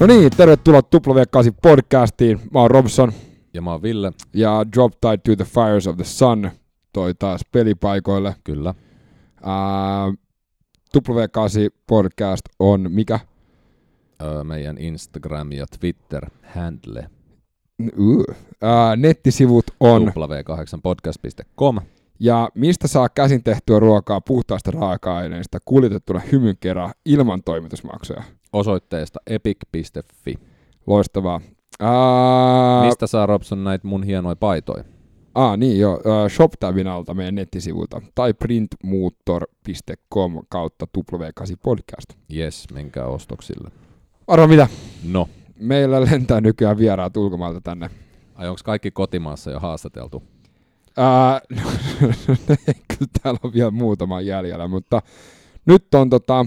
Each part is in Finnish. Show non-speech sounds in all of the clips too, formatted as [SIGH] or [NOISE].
No niin, tervetuloa W8 podcastiin. Mä oon Robson Ja mä oon Ville. ja Drop Tide to the Fires of the Sun toi taas pelipaikoille. Kyllä. Ää, W8 podcast on mikä? Öö, meidän Instagram ja Twitter handle Uh. Ää, nettisivut on w8podcast.com. ja mistä saa käsin tehtyä ruokaa puhtaasta raaka-aineista kuljetettuna hymyn kerran ilman toimitusmaksuja. Osoitteesta epic.fi. Loistavaa. Ää, Mistä saa Robson näitä mun hienoja paitoja? Ah, niin joo. ShopTabin alta meidän nettisivulta tai printmoottor.com kautta W8 podcast. Yes, menkää ostoksille. Arva mitä? No, Meillä lentää nykyään vieraat ulkomailta tänne. ai onks kaikki kotimaassa jo haastateltu? Ää, [LAUGHS] kyllä täällä on vielä muutama jäljellä, mutta nyt on tota,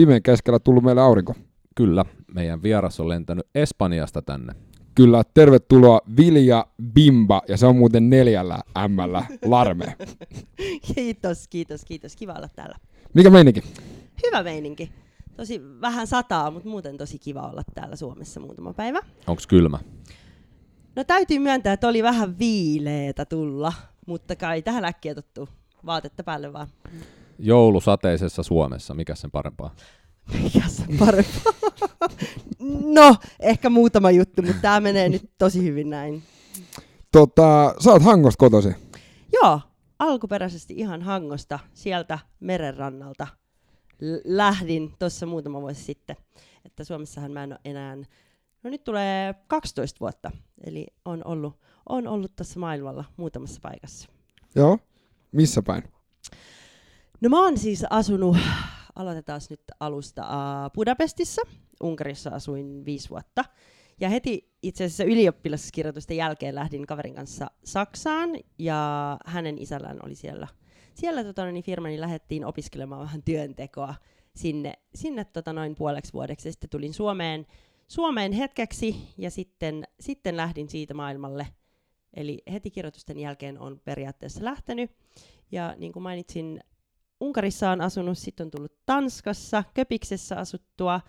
pimeän keskellä tullut meille aurinko. Kyllä, meidän vieras on lentänyt Espanjasta tänne. Kyllä, tervetuloa Vilja Bimba, ja se on muuten neljällä ämmällä Larme. [LAUGHS] Kiitos, kiitos, kiitos. Kiva olla täällä. Mikä meininki? Hyvä meininki. Tosi vähän sataa, mutta muuten tosi kiva olla täällä Suomessa muutama päivä. Onks kylmä? No täytyy myöntää, että oli vähän viileetä tulla, mutta kai tähän äkkiä tottuu. Vaatetta päälle vaan. Joulusateisessa Suomessa, mikä sen parempaa? Mikä se on parempaa? [LAUGHS] no, ehkä muutama juttu, mutta tämä menee nyt tosi hyvin näin. Tota, sä oot Hangosta kotosi. Joo, alkuperäisesti ihan Hangosta, sieltä merenrannalta l- lähdin tuossa muutama vuosi sitten. Että Suomessahan mä en ole enää, no nyt tulee 12 vuotta, eli on ollut, on ollut tässä maailmalla muutamassa paikassa. Joo. Missä päin? No mä oon siis asunut, aloitetaan nyt alusta, uh, Budapestissa. Unkarissa asuin viisi vuotta. Ja heti itse asiassa ylioppilaskirjoitusten jälkeen lähdin kaverin kanssa Saksaan, ja hänen isällään oli siellä, siellä tota, niin firmani lähdettiin opiskelemaan vähän työntekoa sinne, sinne tota, noin puoleksi vuodeksi. Ja sitten tulin Suomeen, Suomeen hetkeksi, ja sitten, sitten lähdin siitä maailmalle. Eli heti kirjoitusten jälkeen on periaatteessa lähtenyt. Ja niin kuin mainitsin, Unkarissa on asunut, sitten on tullut Tanskassa, Köpiksessä asuttua,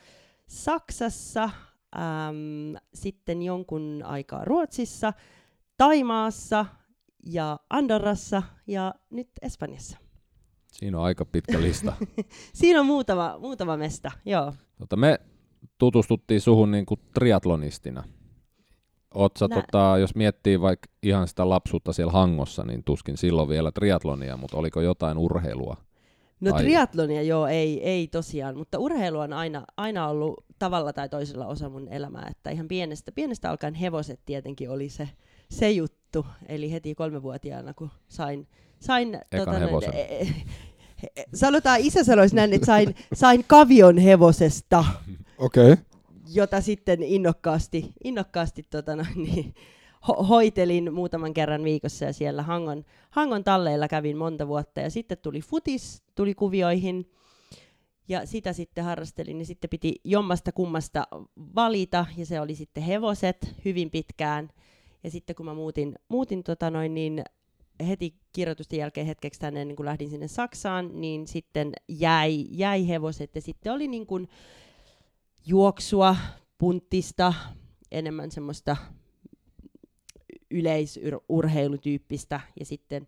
Saksassa, äm, sitten jonkun aikaa Ruotsissa, Taimaassa ja Andorrassa ja nyt Espanjassa. Siinä on aika pitkä lista. [LAUGHS] Siinä on muutama, muutama mesta, joo. tota, me tutustuttiin suhun niinku triatlonistina. Oot sä, Nä- tota, jos miettii vaikka ihan sitä lapsuutta siellä Hangossa, niin tuskin silloin vielä triatlonia, mutta oliko jotain urheilua? No Ai. triatlonia joo, ei, ei tosiaan, mutta urheilu on aina, aina ollut tavalla tai toisella osa mun elämää, että ihan pienestä, pienestä alkaen hevoset tietenkin oli se, se juttu, eli heti kolmevuotiaana kun sain, sain Ekan hevosen. e- e- e- sanotaan, isä sanoisi näin, että sain, sain kavion hevosesta, Okei. Okay. jota sitten innokkaasti, innokkaasti tota noin, niin, ho- hoitelin muutaman kerran viikossa ja siellä Hangon, Hangon talleilla kävin monta vuotta. Ja sitten tuli futis, tuli kuvioihin. Ja sitä sitten harrastelin ja sitten piti jommasta kummasta valita. Ja se oli sitten hevoset hyvin pitkään. Ja sitten kun mä muutin, muutin tota noin, niin heti kirjoitusten jälkeen hetkeksi tänne, niin kun lähdin sinne Saksaan, niin sitten jäi, jäi hevoset. Ja sitten oli niin kuin juoksua, punttista, enemmän semmoista yleisurheilutyyppistä ja sitten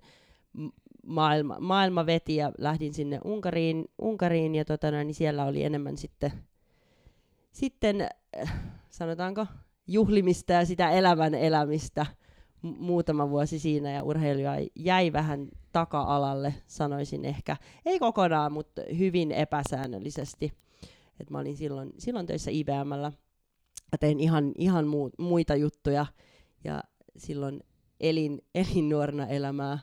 maailma, maailma veti ja lähdin sinne Unkariin, Unkariin ja tota niin siellä oli enemmän sitten, sitten äh, sanotaanko juhlimista ja sitä elämän elämistä mu- muutama vuosi siinä ja urheilua jäi vähän taka-alalle, sanoisin ehkä. Ei kokonaan, mutta hyvin epäsäännöllisesti. Et mä olin silloin, silloin töissä IBMllä. Mä tein ihan, ihan muu, muita juttuja ja silloin elin, [LAUGHS] elin nuorena elämää.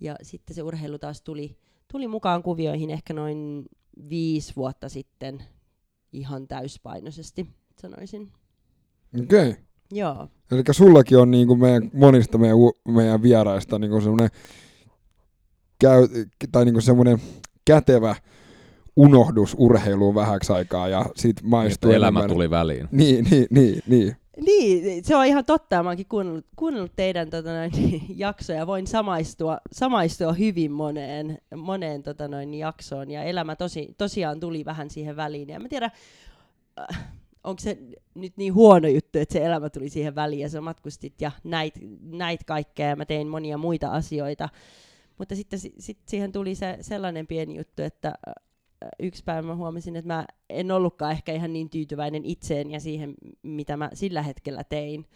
Ja sitten se urheilu taas tuli, tuli mukaan kuvioihin ehkä noin viisi vuotta sitten ihan täyspainoisesti, sanoisin. Okei. Okay. Joo. Eli sullakin on niin kuin meidän, monista meidän, meidän vieraista niin kuin semmoinen, käy, tai niin kuin semmoinen kätevä unohdus urheiluun vähäksi aikaa ja sit maistuu Että elämä enemmän. tuli väliin. Niin, niin, niin, niin. Niin, se on ihan totta. Mä oonkin kuunnellut, kuunnellut teidän tota noin, [LAUGHS] jaksoja. Voin samaistua, samaistua hyvin moneen, moneen tota noin, jaksoon. Ja elämä tosi, tosiaan tuli vähän siihen väliin. Ja mä tiedän, äh, onko se nyt niin huono juttu, että se elämä tuli siihen väliin ja sä matkustit ja näit, näit kaikkea ja mä tein monia muita asioita. Mutta sitten sit siihen tuli se sellainen pieni juttu, että yksi päivä mä huomasin, että mä en ollutkaan ehkä ihan niin tyytyväinen itseen ja siihen, mitä mä sillä hetkellä tein.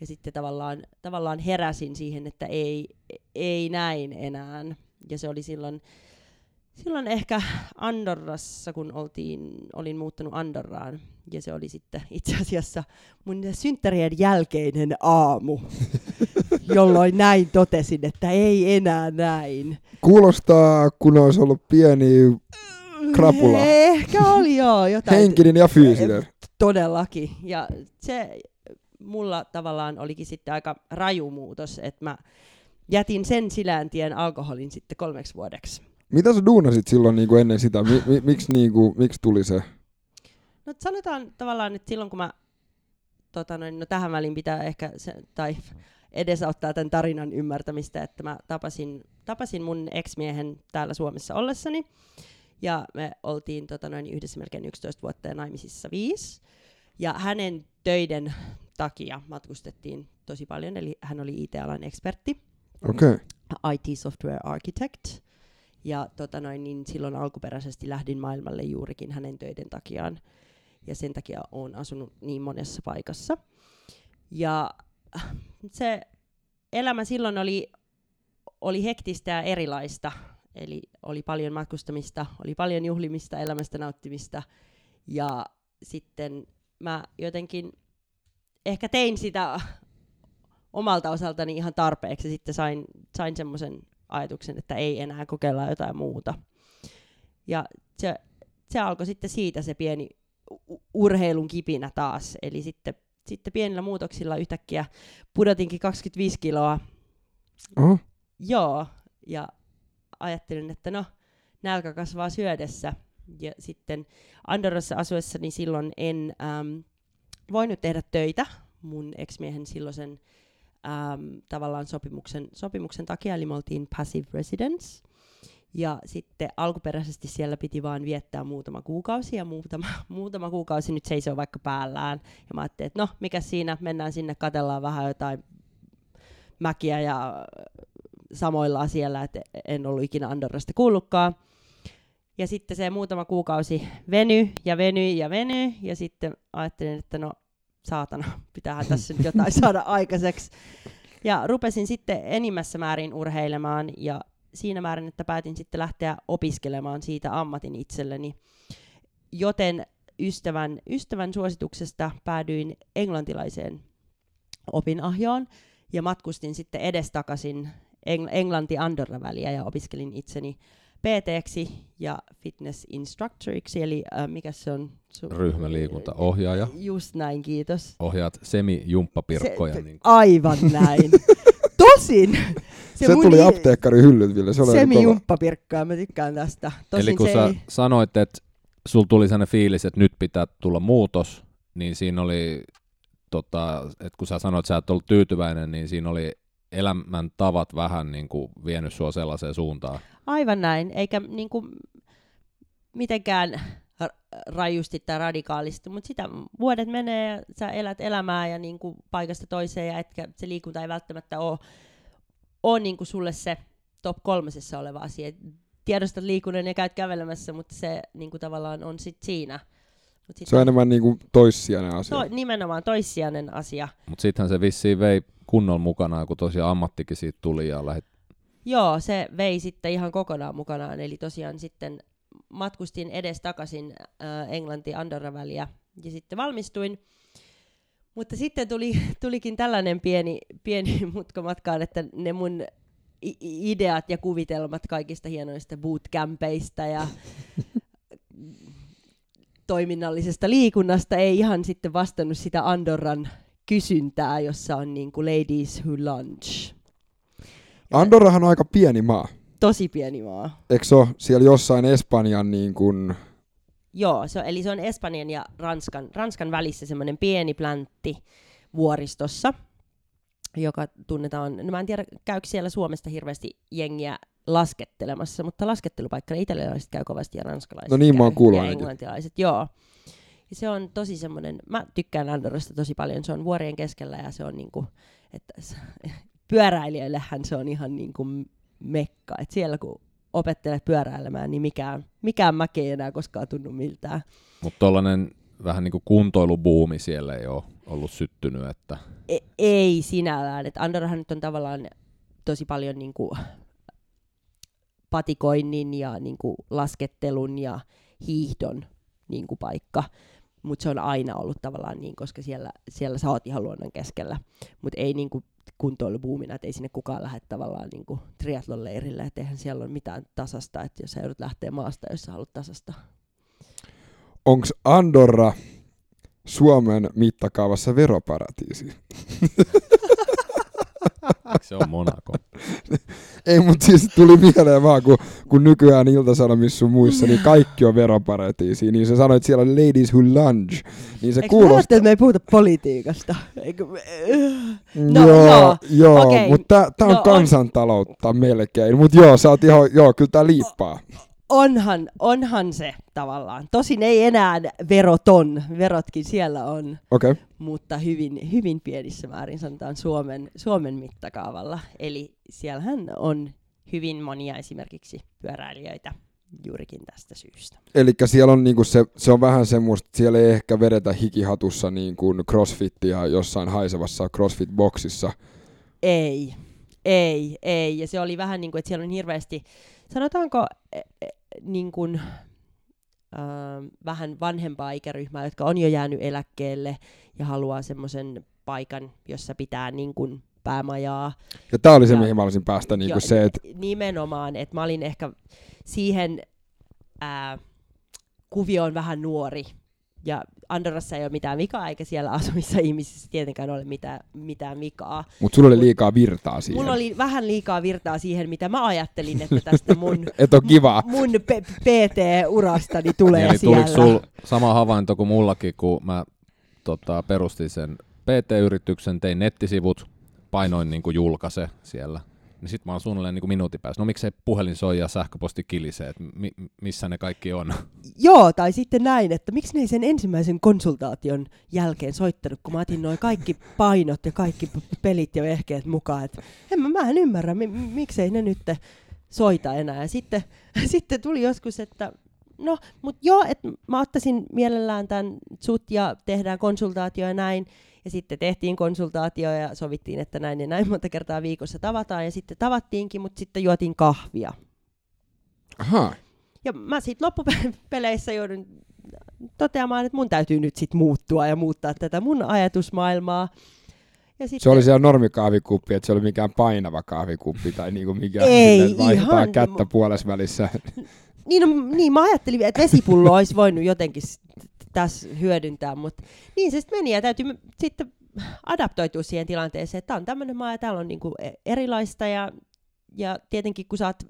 Ja sitten tavallaan, tavallaan heräsin siihen, että ei, ei näin enää. Ja se oli silloin, silloin ehkä Andorrassa, kun oltiin, olin muuttanut Andorraan. Ja se oli sitten itse asiassa mun synttärien jälkeinen aamu, [LAUGHS] jolloin näin totesin, että ei enää näin. Kuulostaa, kun olisi ollut pieni krapula. Ehkä oli joo. Jotain Henkinen ja fyysinen. Todellakin. Ja se mulla tavallaan olikin sitten aika raju muutos, että mä jätin sen siläntien alkoholin sitten kolmeksi vuodeksi. Mitä sä duunasit silloin niin kuin ennen sitä? Mi- mi- miksi, niin kuin, miksi tuli se? No sanotaan tavallaan, että silloin kun mä, tota noin, no tähän väliin pitää ehkä, se, tai edesauttaa tämän tarinan ymmärtämistä, että mä tapasin, tapasin mun ex-miehen täällä Suomessa ollessani, ja me oltiin tota noin, yhdessä melkein 11 vuotta ja naimisissa viisi. Ja hänen töiden takia matkustettiin tosi paljon, eli hän oli IT-alan ekspertti. Okay. IT Software Architect. Ja tota noin, niin silloin alkuperäisesti lähdin maailmalle juurikin hänen töiden takiaan. Ja sen takia olen asunut niin monessa paikassa. Ja se elämä silloin oli, oli hektistä ja erilaista. Eli oli paljon matkustamista, oli paljon juhlimista, elämästä nauttimista. Ja sitten mä jotenkin ehkä tein sitä omalta osaltani ihan tarpeeksi. Sitten sain, sain semmoisen ajatuksen, että ei enää kokeilla jotain muuta. Ja se, se alkoi sitten siitä se pieni urheilun kipinä taas. Eli sitten, sitten pienillä muutoksilla yhtäkkiä pudotinkin 25 kiloa. Oho. Joo, ja ajattelin, että no, nälkä kasvaa syödessä. Ja sitten Andorrassa asuessani silloin en äm, voinut tehdä töitä mun ex-miehen silloisen äm, tavallaan sopimuksen, sopimuksen takia, eli me oltiin passive residence. Ja sitten alkuperäisesti siellä piti vaan viettää muutama kuukausi, ja muutama, [LAUGHS] muutama kuukausi nyt seisoo vaikka päällään. Ja mä ajattelin, että no, mikä siinä, mennään sinne, katellaan vähän jotain mäkiä ja samoilla siellä, että en ollut ikinä Andorrasta kuullutkaan. Ja sitten se muutama kuukausi veny ja veny ja veny, ja sitten ajattelin, että no saatana, pitäähän tässä nyt jotain [LAUGHS] saada aikaiseksi. Ja rupesin sitten enimmässä määrin urheilemaan, ja siinä määrin, että päätin sitten lähteä opiskelemaan siitä ammatin itselleni. Joten ystävän, ystävän suosituksesta päädyin englantilaiseen opinahjoon, ja matkustin sitten edestakaisin Eng- Englanti-Andorra-väliä ja opiskelin itseni PT-ksi ja fitness instructoriksi, eli äh, mikä se on? Su- Ryhmäliikuntaohjaaja. Just näin, kiitos. Ohjaat semi-jumppapirkkoja. Se, niin aivan näin. [LAUGHS] Tosin! Se, se mun tuli apteekkari hyllyt, Ville. Se. Semi-jumppapirkkaa, mä tykkään tästä. Tosin Eli kun se sä ei, sanoit, että sul tuli sellainen fiilis, että nyt pitää tulla muutos, niin siinä oli, tota, että kun sä sanoit, että sä et ollut tyytyväinen, niin siinä oli elämäntavat vähän niin kuin vienyt sua sellaiseen suuntaan. aivan näin, eikä niinku mitenkään ra- rajusti tai radikaalisti, mutta sitä vuodet menee ja sä elät elämää ja niinku paikasta toiseen ja etkä, se liikunta ei välttämättä ole, ole niinku sulle se top kolmosessa oleva asia. Tiedostat liikunnan ja käyt kävelemässä, mutta se niinku tavallaan on sit siinä. Mut sit Se on enemmän niin kuin toissijainen asia. to, nimenomaan toissijainen asia. Mutta sittenhän se vissiin vei kunnolla mukanaan, kun tosiaan ammattikin siitä tuli ja lähdet Joo, se vei sitten ihan kokonaan mukanaan. Eli tosiaan sitten matkustin edes takaisin äh, Englanti-Andorra-väliä ja sitten valmistuin. Mutta sitten tuli, [LAUGHS] tulikin tällainen pieni, pieni [LAUGHS] mutka matkaan, että ne mun ideat ja kuvitelmat kaikista hienoista bootcampeista ja [LAUGHS] toiminnallisesta liikunnasta ei ihan sitten vastannut sitä Andorran kysyntää, jossa on niin kuin ladies who lunch. Andorrahan on aika pieni maa. Tosi pieni maa. Eikö se ole siellä jossain Espanjan niin kuin... Joo, se on, eli se on Espanjan ja Ranskan, Ranskan välissä semmoinen pieni pläntti vuoristossa, joka tunnetaan, no mä en tiedä käykö siellä Suomesta hirveästi jengiä laskettelemassa, mutta laskettelupaikkana italialaiset käy kovasti ja ranskalaiset No niin, mä käy, oon kuullut ja englantilaiset, joo. Ja se on tosi semmoinen, mä tykkään Andorrasta tosi paljon, se on vuorien keskellä ja se on niinku, että pyöräilijöillehän se on ihan niinku mekka. Et siellä kun opettelet pyöräilemään, niin mikään, mikään mäki ei enää koskaan tunnu miltään. Mutta tollanen vähän niin kuin kuntoilubuumi siellä ei ole ollut syttynyt, että E- ei sinällään. Et Andorrahan nyt on tavallaan tosi paljon niinku patikoinnin ja niinku laskettelun ja hiihdon niinku paikka. Mutta se on aina ollut tavallaan niin, koska siellä, siellä sä oot ihan luonnon keskellä. Mutta ei niinku kuntoilubuumina, että ei sinne kukaan lähde tavallaan niinku triathlon leirille, että eihän siellä ole mitään tasasta, että jos sä joudut lähteä maasta, jos sä haluat tasasta. Onko Andorra Suomen mittakaavassa veroparatiisi? [LAUGHS] se on Monaco. [LAUGHS] Ei, mutta siis tuli mieleen vaan, kun, kun nykyään iltasanomissa sun muissa, niin kaikki on veroparatiisi. Niin sä sanoit, että siellä on ladies who lunge. Niin se Eikö kuulostaa... ajattelin, että me ei puhuta politiikasta? Eikö me... No, joo, joo. joo Okei. mutta tää on No, on- kansantaloutta melkein. Mutta joo, sä oot ihan, joo, kyllä tää liippaa. Onhan, onhan se tavallaan. Tosin ei enää veroton, verotkin siellä on. Okay. mutta hyvin, hyvin pienissä määrin sanotaan Suomen, Suomen mittakaavalla. Eli siellähän on hyvin monia esimerkiksi pyöräilijöitä juurikin tästä syystä. Eli siellä on niinku se, se on vähän semmoista, siellä ei ehkä vedetä hikihatussa niin kuin crossfittia jossain haisevassa crossfit-boksissa. Ei, ei, ei. Ja se oli vähän niin kuin, että siellä on hirveästi, sanotaanko e, e, niin kuin, äh, vähän vanhempaa ikäryhmää, jotka on jo jäänyt eläkkeelle ja haluaa semmoisen paikan, jossa pitää niin kuin päämajaa. Ja tää oli se, Ja- mihin mä olisin päästä, niin Jo, kuin se, että Nimenomaan, että mä olin ehkä siihen ää, kuvioon vähän nuori. Ja Andorrassa ei ole mitään vikaa, eikä siellä asumissa ihmisissä tietenkään ole mitään, mitään vikaa. mut sulla oli liikaa virtaa siihen. Mulla oli vähän liikaa virtaa siihen, mitä mä ajattelin, että tästä mun, [LAUGHS] Et on kivaa. [LAUGHS] mun P- PT-urastani tulee Eli siellä. tuliko sul sama havainto kuin mullakin, kun mä tota, perustin sen PT-yrityksen, tein nettisivut, painoin niin kuin julkaise siellä. Niin sit mä oon suunnilleen niin kuin minuutin päässä. No miksei puhelin soi ja sähköposti kilisee, että mi- missä ne kaikki on. Joo, tai sitten näin, että miksi ne ei sen ensimmäisen konsultaation jälkeen soittanut, kun mä otin noin kaikki painot ja kaikki pelit ja vehkeet mukaan. Et en mä, mä en ymmärrä, mi- miksei ne nyt soita enää. Ja sitten, [LAUGHS] sitten tuli joskus, että no, mutta joo, että mä ottaisin mielellään tämän sut ja tehdään konsultaatio ja näin. Ja sitten tehtiin konsultaatio ja sovittiin, että näin ja näin monta kertaa viikossa tavataan. Ja sitten tavattiinkin, mutta sitten juotiin kahvia. Aha. Ja mä sitten loppupeleissä joudun toteamaan, että mun täytyy nyt sit muuttua ja muuttaa tätä mun ajatusmaailmaa. Ja sitten, Se oli siellä normikahvikuppi, että se oli mikään painava kahvikuppi tai niinku mikään Ei, silleen, ihan- kättä puolessa välissä. niin, no, niin, mä ajattelin, että vesipullo olisi voinut jotenkin tässä hyödyntää, mutta niin se sitten meni ja täytyy sitten adaptoitua siihen tilanteeseen, että tämä on tämmöinen maa ja täällä on niinku e- erilaista ja, ja tietenkin kun sä oot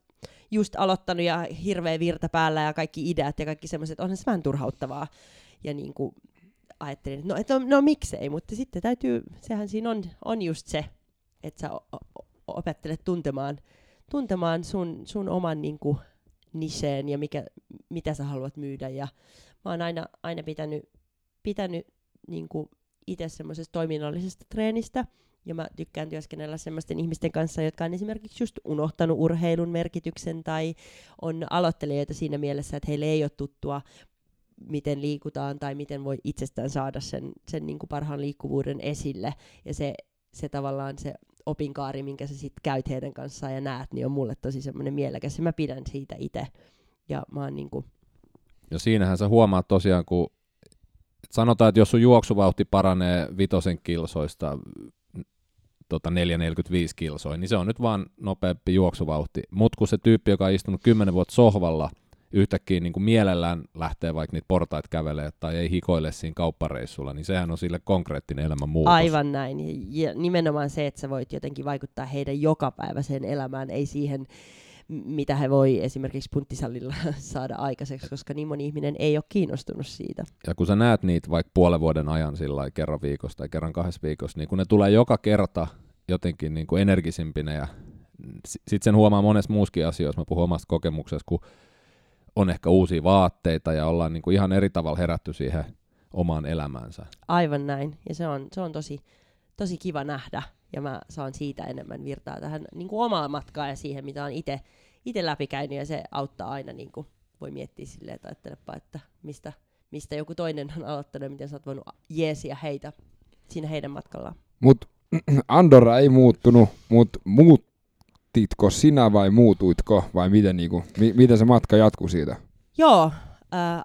just aloittanut ja hirveä virta päällä ja kaikki ideat ja kaikki semmoiset, onhan se vähän turhauttavaa. Ja niin kuin ajattelin, että no, et no, no miksei, mutta sitten täytyy, sehän siinä on, on just se, että sä opettelet tuntemaan, tuntemaan sun, sun oman niin kuin, nicheen ja mikä, mitä sä haluat myydä. Ja mä oon aina, aina pitänyt, pitänyt niin itse semmoisesta toiminnallisesta treenistä, ja mä tykkään työskennellä semmoisten ihmisten kanssa, jotka on esimerkiksi just unohtanut urheilun merkityksen tai on aloittelijoita siinä mielessä, että heille ei ole tuttua, miten liikutaan tai miten voi itsestään saada sen, sen niin kuin parhaan liikkuvuuden esille. Ja se, se tavallaan se opinkaari, minkä sä sitten käyt heidän kanssaan ja näet, niin on mulle tosi semmoinen mielekäs ja mä pidän siitä itse. Ja mä oon niin kuin, Ja siinähän sä huomaat tosiaan, kun et sanotaan, että jos sun juoksuvauhti paranee vitosen kilsoista tota 4,45 kilsoin, niin se on nyt vaan nopeampi juoksuvauhti. Mutta kun se tyyppi, joka on istunut 10 vuotta sohvalla, yhtäkkiä niin kuin mielellään lähtee vaikka niitä portaita kävelee tai ei hikoile siinä kauppareissulla, niin sehän on sille konkreettinen elämän muutos. Aivan näin. Ja nimenomaan se, että sä voit jotenkin vaikuttaa heidän jokapäiväiseen elämään, ei siihen, mitä he voi esimerkiksi punttisalilla [LAUGHS] saada aikaiseksi, koska niin moni ihminen ei ole kiinnostunut siitä. Ja kun sä näet niitä vaikka puolen vuoden ajan sillä kerran viikossa tai kerran kahdessa viikossa, niin kun ne tulee joka kerta jotenkin niin kuin energisimpinä ja sitten sen huomaa monessa muuskin asioissa, mä puhun omasta kokemuksesta, kun on ehkä uusia vaatteita ja ollaan niin kuin ihan eri tavalla herätty siihen omaan elämäänsä. Aivan näin. Ja se on, se on tosi, tosi kiva nähdä. Ja mä saan siitä enemmän virtaa tähän niin kuin omaan matkaan ja siihen, mitä on itse läpikäynyt. Ja se auttaa aina, niin kuin voi miettiä silleen, että ajattelepa, että mistä, mistä joku toinen on aloittanut ja miten sä oot voinut jeesia heitä siinä heidän matkallaan. Mutta [CLEARS THROAT] Andorra ei muuttunut, mutta muuttitko sinä vai muutuitko vai miten, niinku, mi- miten se matka jatkuu siitä? Joo, äh,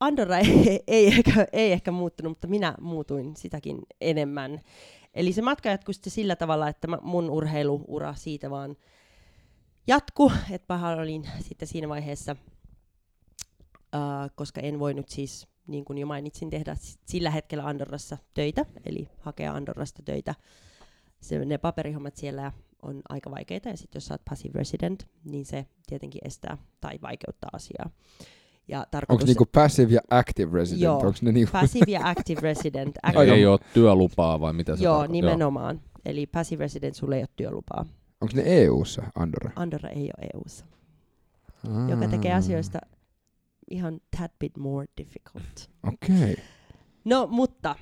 Andorra [LAUGHS] ei, ei, ehkä, ei ehkä muuttunut, mutta minä muutuin sitäkin enemmän. Eli se matka jatkui sitten sillä tavalla, että mun urheiluura siitä vaan jatku, että mä olin sitten siinä vaiheessa, äh, koska en voinut siis, niin kuin jo mainitsin, tehdä sillä hetkellä Andorrassa töitä, eli hakea Andorrasta töitä. Se, ne paperihommat siellä on aika vaikeita, ja sitten jos sä oot passive resident, niin se tietenkin estää tai vaikeuttaa asiaa. Ja tarkoitus... Onko niinku passive ja active resident? Joo, Onko ne niinku... passive ja active resident. [LAUGHS] Active... Ei ole työlupaa vai mitä se Joo, tarkoittaa? nimenomaan. Joo. Eli passive resident, sulle ei ole työlupaa. Onko ne EU-ssa, Andorra? Andorra ei ole EU-ssa. Aa. Joka tekee asioista ihan tad bit more difficult. Okei. Okay. No, mutta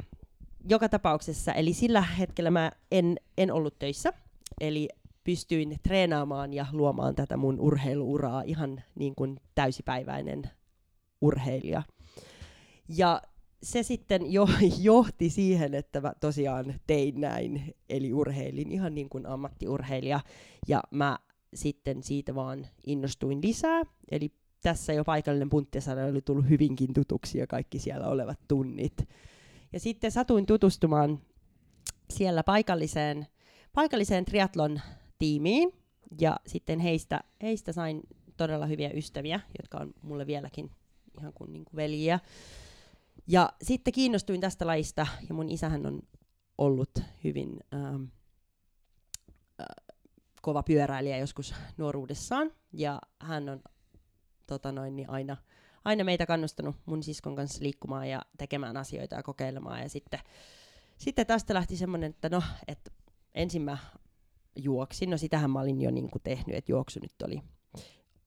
joka tapauksessa, eli sillä hetkellä mä en, en ollut töissä, eli pystyin treenaamaan ja luomaan tätä mun urheiluuraa ihan niin kuin täysipäiväinen urheilija. Ja se sitten jo, [LAUGHS] johti siihen, että mä tosiaan tein näin, eli urheilin ihan niin kuin ammattiurheilija. Ja mä sitten siitä vaan innostuin lisää, eli tässä jo paikallinen punttisarja oli tullut hyvinkin tutuksi ja kaikki siellä olevat tunnit. Ja sitten satuin tutustumaan siellä paikalliseen, paikalliseen triatlon tiimiin, ja sitten heistä, heistä sain todella hyviä ystäviä, jotka on mulle vieläkin ihan kuin, niin kuin veljiä. Ja sitten kiinnostuin tästä lajista, ja mun isähän on ollut hyvin ähm, äh, kova pyöräilijä joskus nuoruudessaan, ja hän on tota noin, niin aina, aina meitä kannustanut mun siskon kanssa liikkumaan ja tekemään asioita ja kokeilemaan. Ja sitten, sitten tästä lähti semmoinen, että no, että ensin mä juoksin, no sitähän mä olin jo niin kuin tehnyt, että juoksu nyt oli,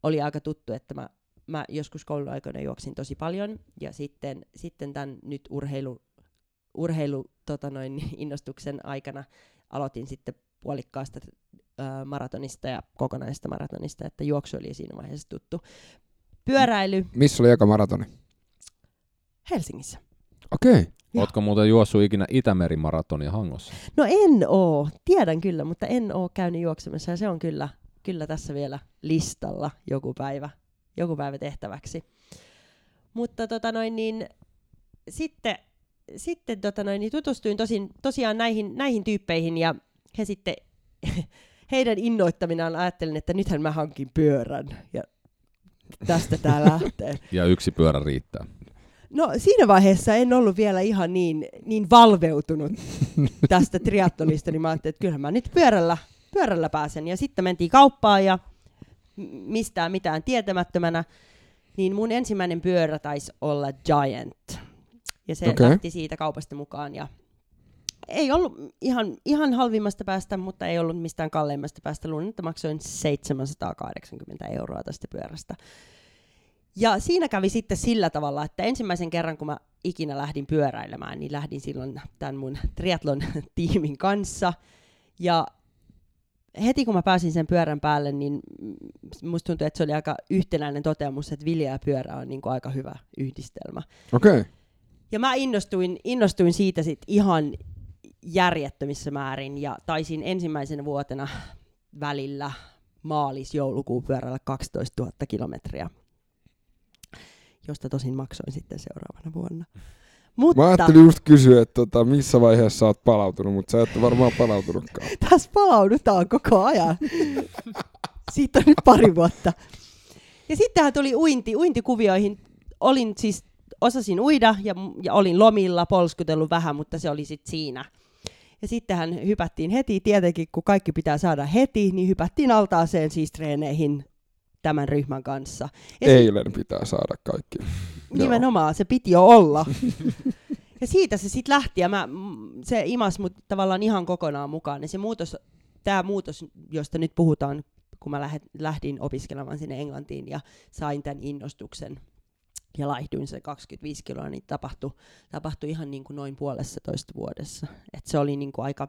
oli aika tuttu, että mä mä joskus kouluaikoina juoksin tosi paljon, ja sitten, sitten tämän nyt urheilu, urheilu tota noin, [LAUGHS] innostuksen aikana aloitin sitten puolikkaasta ää, maratonista ja kokonaisesta maratonista, että juoksu oli siinä vaiheessa tuttu. Pyöräily. Missä oli eka maratoni? Helsingissä. Okei. Okay. Oletko muuten juossut ikinä Itämeri-maratonia Hangossa? No en oo, tiedän kyllä, mutta en oo käynyt juoksemassa ja se on kyllä, kyllä tässä vielä listalla joku päivä joku päivä tehtäväksi. Mutta tota noin, niin, sitten, sitten tota noin, niin tutustuin tosin, tosiaan näihin, näihin tyyppeihin ja he sitten, [LAUGHS] heidän innoittaminaan ajattelin, että nythän mä hankin pyörän ja tästä tää [LAUGHS] lähtee. ja yksi pyörä riittää. No siinä vaiheessa en ollut vielä ihan niin, niin valveutunut tästä triathlonista, niin mä ajattelin, että kyllähän mä nyt pyörällä, pyörällä pääsen. Ja sitten mentiin kauppaan ja mistään mitään tietämättömänä, niin mun ensimmäinen pyörä taisi olla Giant. Ja se okay. lähti siitä kaupasta mukaan ja ei ollut ihan, ihan halvimmasta päästä, mutta ei ollut mistään kalleimmasta päästä. Luulen, että maksoin 780 euroa tästä pyörästä. Ja siinä kävi sitten sillä tavalla, että ensimmäisen kerran, kun mä ikinä lähdin pyöräilemään, niin lähdin silloin tämän mun triatlon tiimin kanssa. Ja heti kun mä pääsin sen pyörän päälle, niin musta tuntui, että se oli aika yhtenäinen toteamus, että vilja ja pyörä on niin kuin aika hyvä yhdistelmä. Okei. Okay. Ja mä innostuin, innostuin siitä sit ihan järjettömissä määrin ja taisin ensimmäisenä vuotena välillä maalis-joulukuun pyörällä 12 000 kilometriä, josta tosin maksoin sitten seuraavana vuonna. Mutta... Mä ajattelin just kysyä, että tota, missä vaiheessa oot palautunut, mutta sä et varmaan palautunutkaan. [LAUGHS] Tässä palaudutaan koko ajan. [LAUGHS] Siitä on nyt pari vuotta. Ja sittenhän tuli uinti, uintikuvioihin. Olin siis, osasin uida ja, ja olin lomilla, polskutellut vähän, mutta se oli sitten siinä. Ja sittenhän hypättiin heti, tietenkin kun kaikki pitää saada heti, niin hypättiin altaaseen siis treeneihin tämän ryhmän kanssa. Ja Eilen si- pitää saada kaikki. Nimenomaan, se piti jo olla. ja siitä se sitten lähti, ja mä, se imas mut tavallaan ihan kokonaan mukaan. Ja se muutos, tämä muutos, josta nyt puhutaan, kun mä lähdin opiskelemaan sinne Englantiin ja sain tämän innostuksen ja laihduin se 25 kiloa, niin tapahtui, tapahtui ihan niin kuin noin puolessa toista vuodessa. Et se oli niin kuin aika,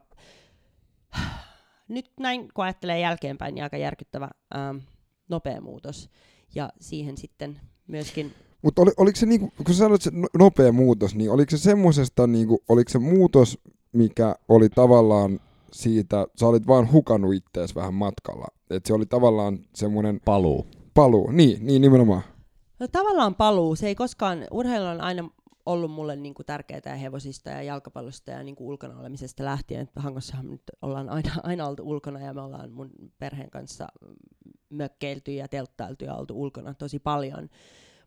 nyt näin kun ajattelee jälkeenpäin, niin aika järkyttävä ähm, nopea muutos. Ja siihen sitten myöskin Mutta oli, oliko se, niinku, kun sä sanoit se no- nopea muutos, niin oliko se semmoisesta, niinku, oliko se muutos, mikä oli tavallaan siitä, sä olit vaan hukannut ittees vähän matkalla. Että se oli tavallaan semmoinen Paluu. paluu. Niin, niin nimenomaan. No tavallaan paluu. Se ei koskaan, urheilu on aina ollut mulle niin kuin tärkeää ja hevosista ja jalkapallosta ja niin kuin ulkona olemisesta lähtien. Että Hangossahan nyt ollaan aina, aina oltu ulkona ja me ollaan mun perheen kanssa mökkeilty ja telttailtu ja oltu ulkona tosi paljon.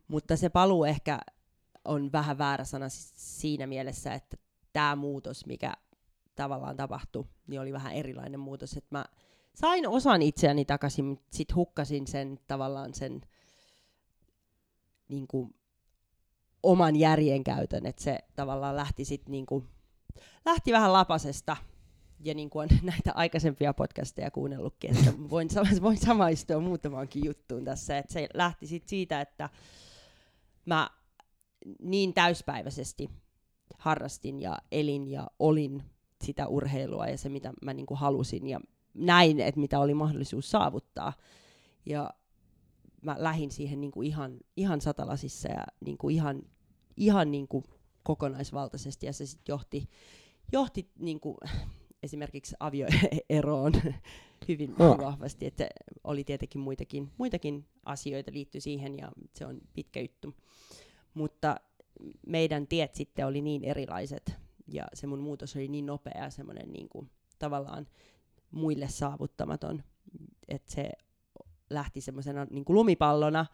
Mutta se paluu ehkä on vähän väärä sana siinä mielessä, että tämä muutos, mikä tavallaan tapahtui, niin oli vähän erilainen muutos. Että mä sain osan itseäni takaisin, mutta sitten hukkasin sen tavallaan sen niin kuin, oman järjen käytön, että se tavallaan lähti sit niin kuin, lähti vähän lapasesta, ja niin kuin on [LAUGHS] näitä aikaisempia podcasteja kuunnellutkin, että voin, [LAUGHS] voin samaistua muutamaankin juttuun tässä, että se lähti sit siitä, että mä niin täyspäiväisesti harrastin ja elin ja olin sitä urheilua ja se, mitä mä niin kuin halusin ja näin, että mitä oli mahdollisuus saavuttaa. Ja mä lähdin siihen niin kuin ihan, ihan satalasissa ja niin kuin ihan, ihan niin kuin kokonaisvaltaisesti ja se sitten johti, johti niin kuin esimerkiksi avioeroon hyvin, No. vahvasti, että oli tietenkin muitakin, muitakin asioita liittyi siihen ja se on pitkä juttu. Mutta meidän tiet sitten oli niin erilaiset ja se mun muutos oli niin nopea ja semmoinen niin kuin, tavallaan muille saavuttamaton, että se lähti semmoisena niin kuin lumipallona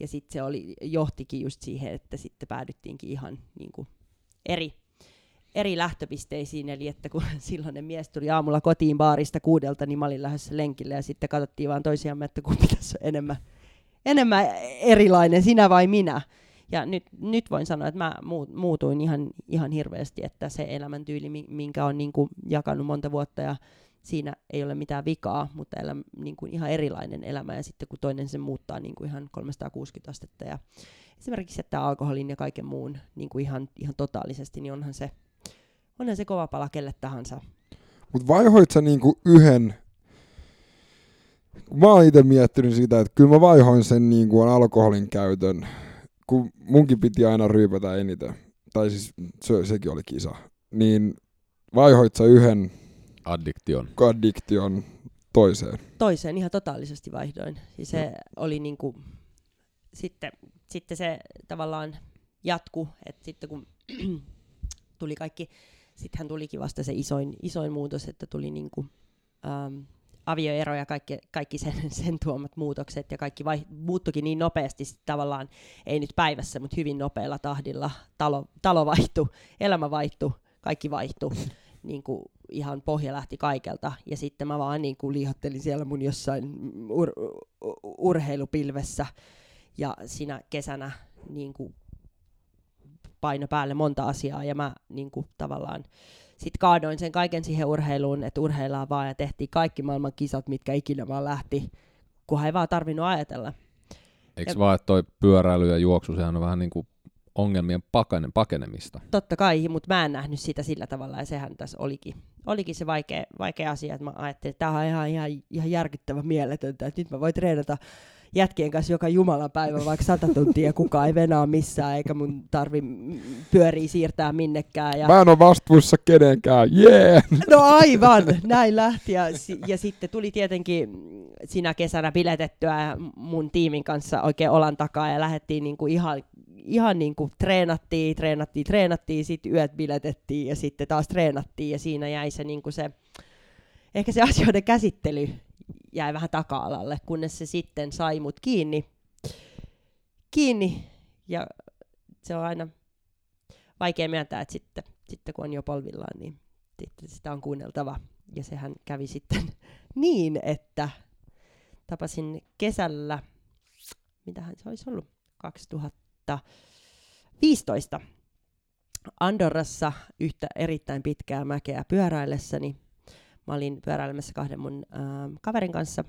ja sitten se oli, johtikin just siihen, että sitten päädyttiinkin ihan niin kuin eri, eri lähtöpisteisiin, eli että kun [LAUGHS] silloinen mies tuli aamulla kotiin baarista kuudelta, niin mä olin lähdössä lenkille ja sitten katsottiin vaan toisiamme, että kumpi [LAUGHS] tässä on enemmän, enemmän erilainen, sinä vai minä. Ja nyt, nyt voin sanoa, että mä muu- muutuin ihan, ihan hirveästi, että se elämäntyyli, mi- minkä on niin kuin jakanut monta vuotta ja siinä ei ole mitään vikaa, mutta elä, niin kuin ihan erilainen elämä ja sitten kun toinen sen muuttaa niin kuin ihan 360 astetta ja esimerkiksi jättää alkoholin ja kaiken muun niin kuin ihan, ihan totaalisesti, niin onhan se, onhan se kova pala kelle tahansa. Mutta vaihoit sä niinku yhden, mä oon itse miettinyt sitä, että kyllä mä vaihoin sen niinku alkoholin käytön, kun munkin piti aina ryypätä eniten, tai siis se, sekin oli kisa, niin vaihoit sä yhden Addiktion. addiktion toiseen. Toiseen ihan totaalisesti vaihdoin. Siis se oli niin kuin, sitten, sitten se tavallaan jatku, että sitten kun [CLEARS THROAT] tuli kaikki, sittenhän tulikin vasta se isoin, isoin muutos, että tuli niin kuin, ähm, avioero ja kaikki, kaikki sen, [LAUGHS] sen tuomat muutokset ja kaikki vai, muuttukin niin nopeasti sit tavallaan, ei nyt päivässä, mutta hyvin nopealla tahdilla. Talo, talo vaihtui, elämä vaihtui, kaikki vaihtui. [LAUGHS] Niin kuin ihan pohja lähti kaikelta. Ja sitten mä vaan niin kuin liihottelin siellä mun jossain ur- urheilupilvessä. Ja siinä kesänä niin kuin paino päälle monta asiaa ja mä niin kuin tavallaan sitten kaadoin sen kaiken siihen urheiluun, että urheillaan vaan ja tehtiin kaikki maailman kisat, mitkä ikinä vaan lähti, kunhan ei vaan tarvinnut ajatella. Eikö Ja- vaan, että toi pyöräily ja juoksu, sehän on vähän niin kuin ongelmien pakene, pakenemista. Totta kai, mutta mä en nähnyt sitä sillä tavalla ja sehän tässä olikin, olikin se vaikea, vaikea asia, että mä ajattelin, että tämä on ihan, ihan, ihan järkyttävä mieletöntä, että nyt mä voin treenata jätkien kanssa joka jumalan päivä vaikka sata tuntia, kukaan ei venaa missään, eikä mun tarvi pyöriä siirtää minnekään. Ja... Mä en oo vastuussa kenenkään, jee! Yeah! No aivan, näin lähti. Ja, ja sitten tuli tietenkin sinä kesänä biletettyä mun tiimin kanssa oikein olan takaa ja lähdettiin niinku ihan, ihan niinku treenattiin, treenattiin, treenattiin, sitten yöt biletettiin ja sitten taas treenattiin ja siinä jäi se, niinku se ehkä se asioiden käsittely jäi vähän taka-alalle, kunnes se sitten sai mut kiinni, kiinni ja se on aina vaikea myöntää, että sitten, sitten kun on jo polvillaan, niin sitten sitä on kuunneltava. Ja sehän kävi sitten [LAUGHS] niin, että tapasin kesällä, mitähän se olisi ollut, 2015 Andorrassa yhtä erittäin pitkää mäkeä pyöräillessäni. Mä olin pyöräilemässä kahden mun ähm, kaverin kanssa.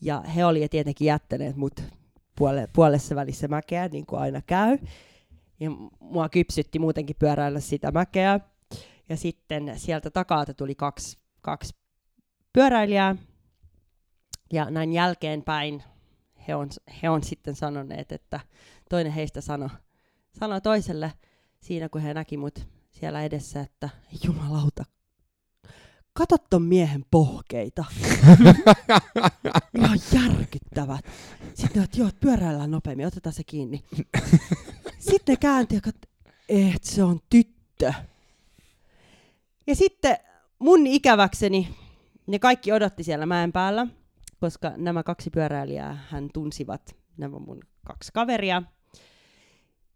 Ja he oli tietenkin jättäneet mut puole, puolessa välissä mäkeä, niin kuin aina käy. Ja mua kypsytti muutenkin pyöräillä sitä mäkeä. Ja sitten sieltä takaa tuli kaksi, kaksi pyöräilijää. Ja näin jälkeenpäin he on, he on sitten sanoneet, että toinen heistä sanoi sano toiselle siinä, kun he näki mut siellä edessä, että jumalauta, kato ton miehen pohkeita. [LAUGHS] Ihan järkyttävät. Sitten ne joo, pyöräillään nopeammin, otetaan se kiinni. Sitten ne käänti ja kat- et se on tyttö. Ja sitten mun ikäväkseni ne kaikki odotti siellä mäen päällä, koska nämä kaksi pyöräilijää hän tunsivat nämä mun kaksi kaveria.